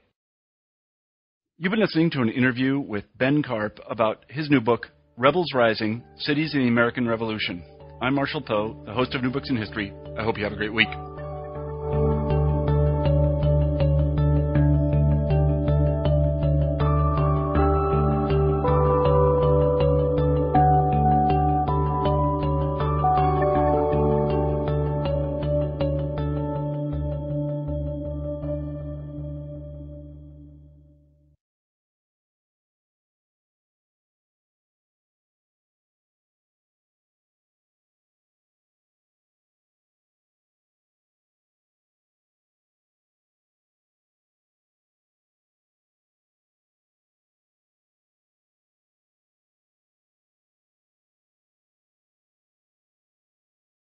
You've been listening to an interview with Ben Carp about his new book, Rebels Rising: Cities in the American Revolution. I'm Marshall Poe, the host of New Books in History. I hope you have a great week.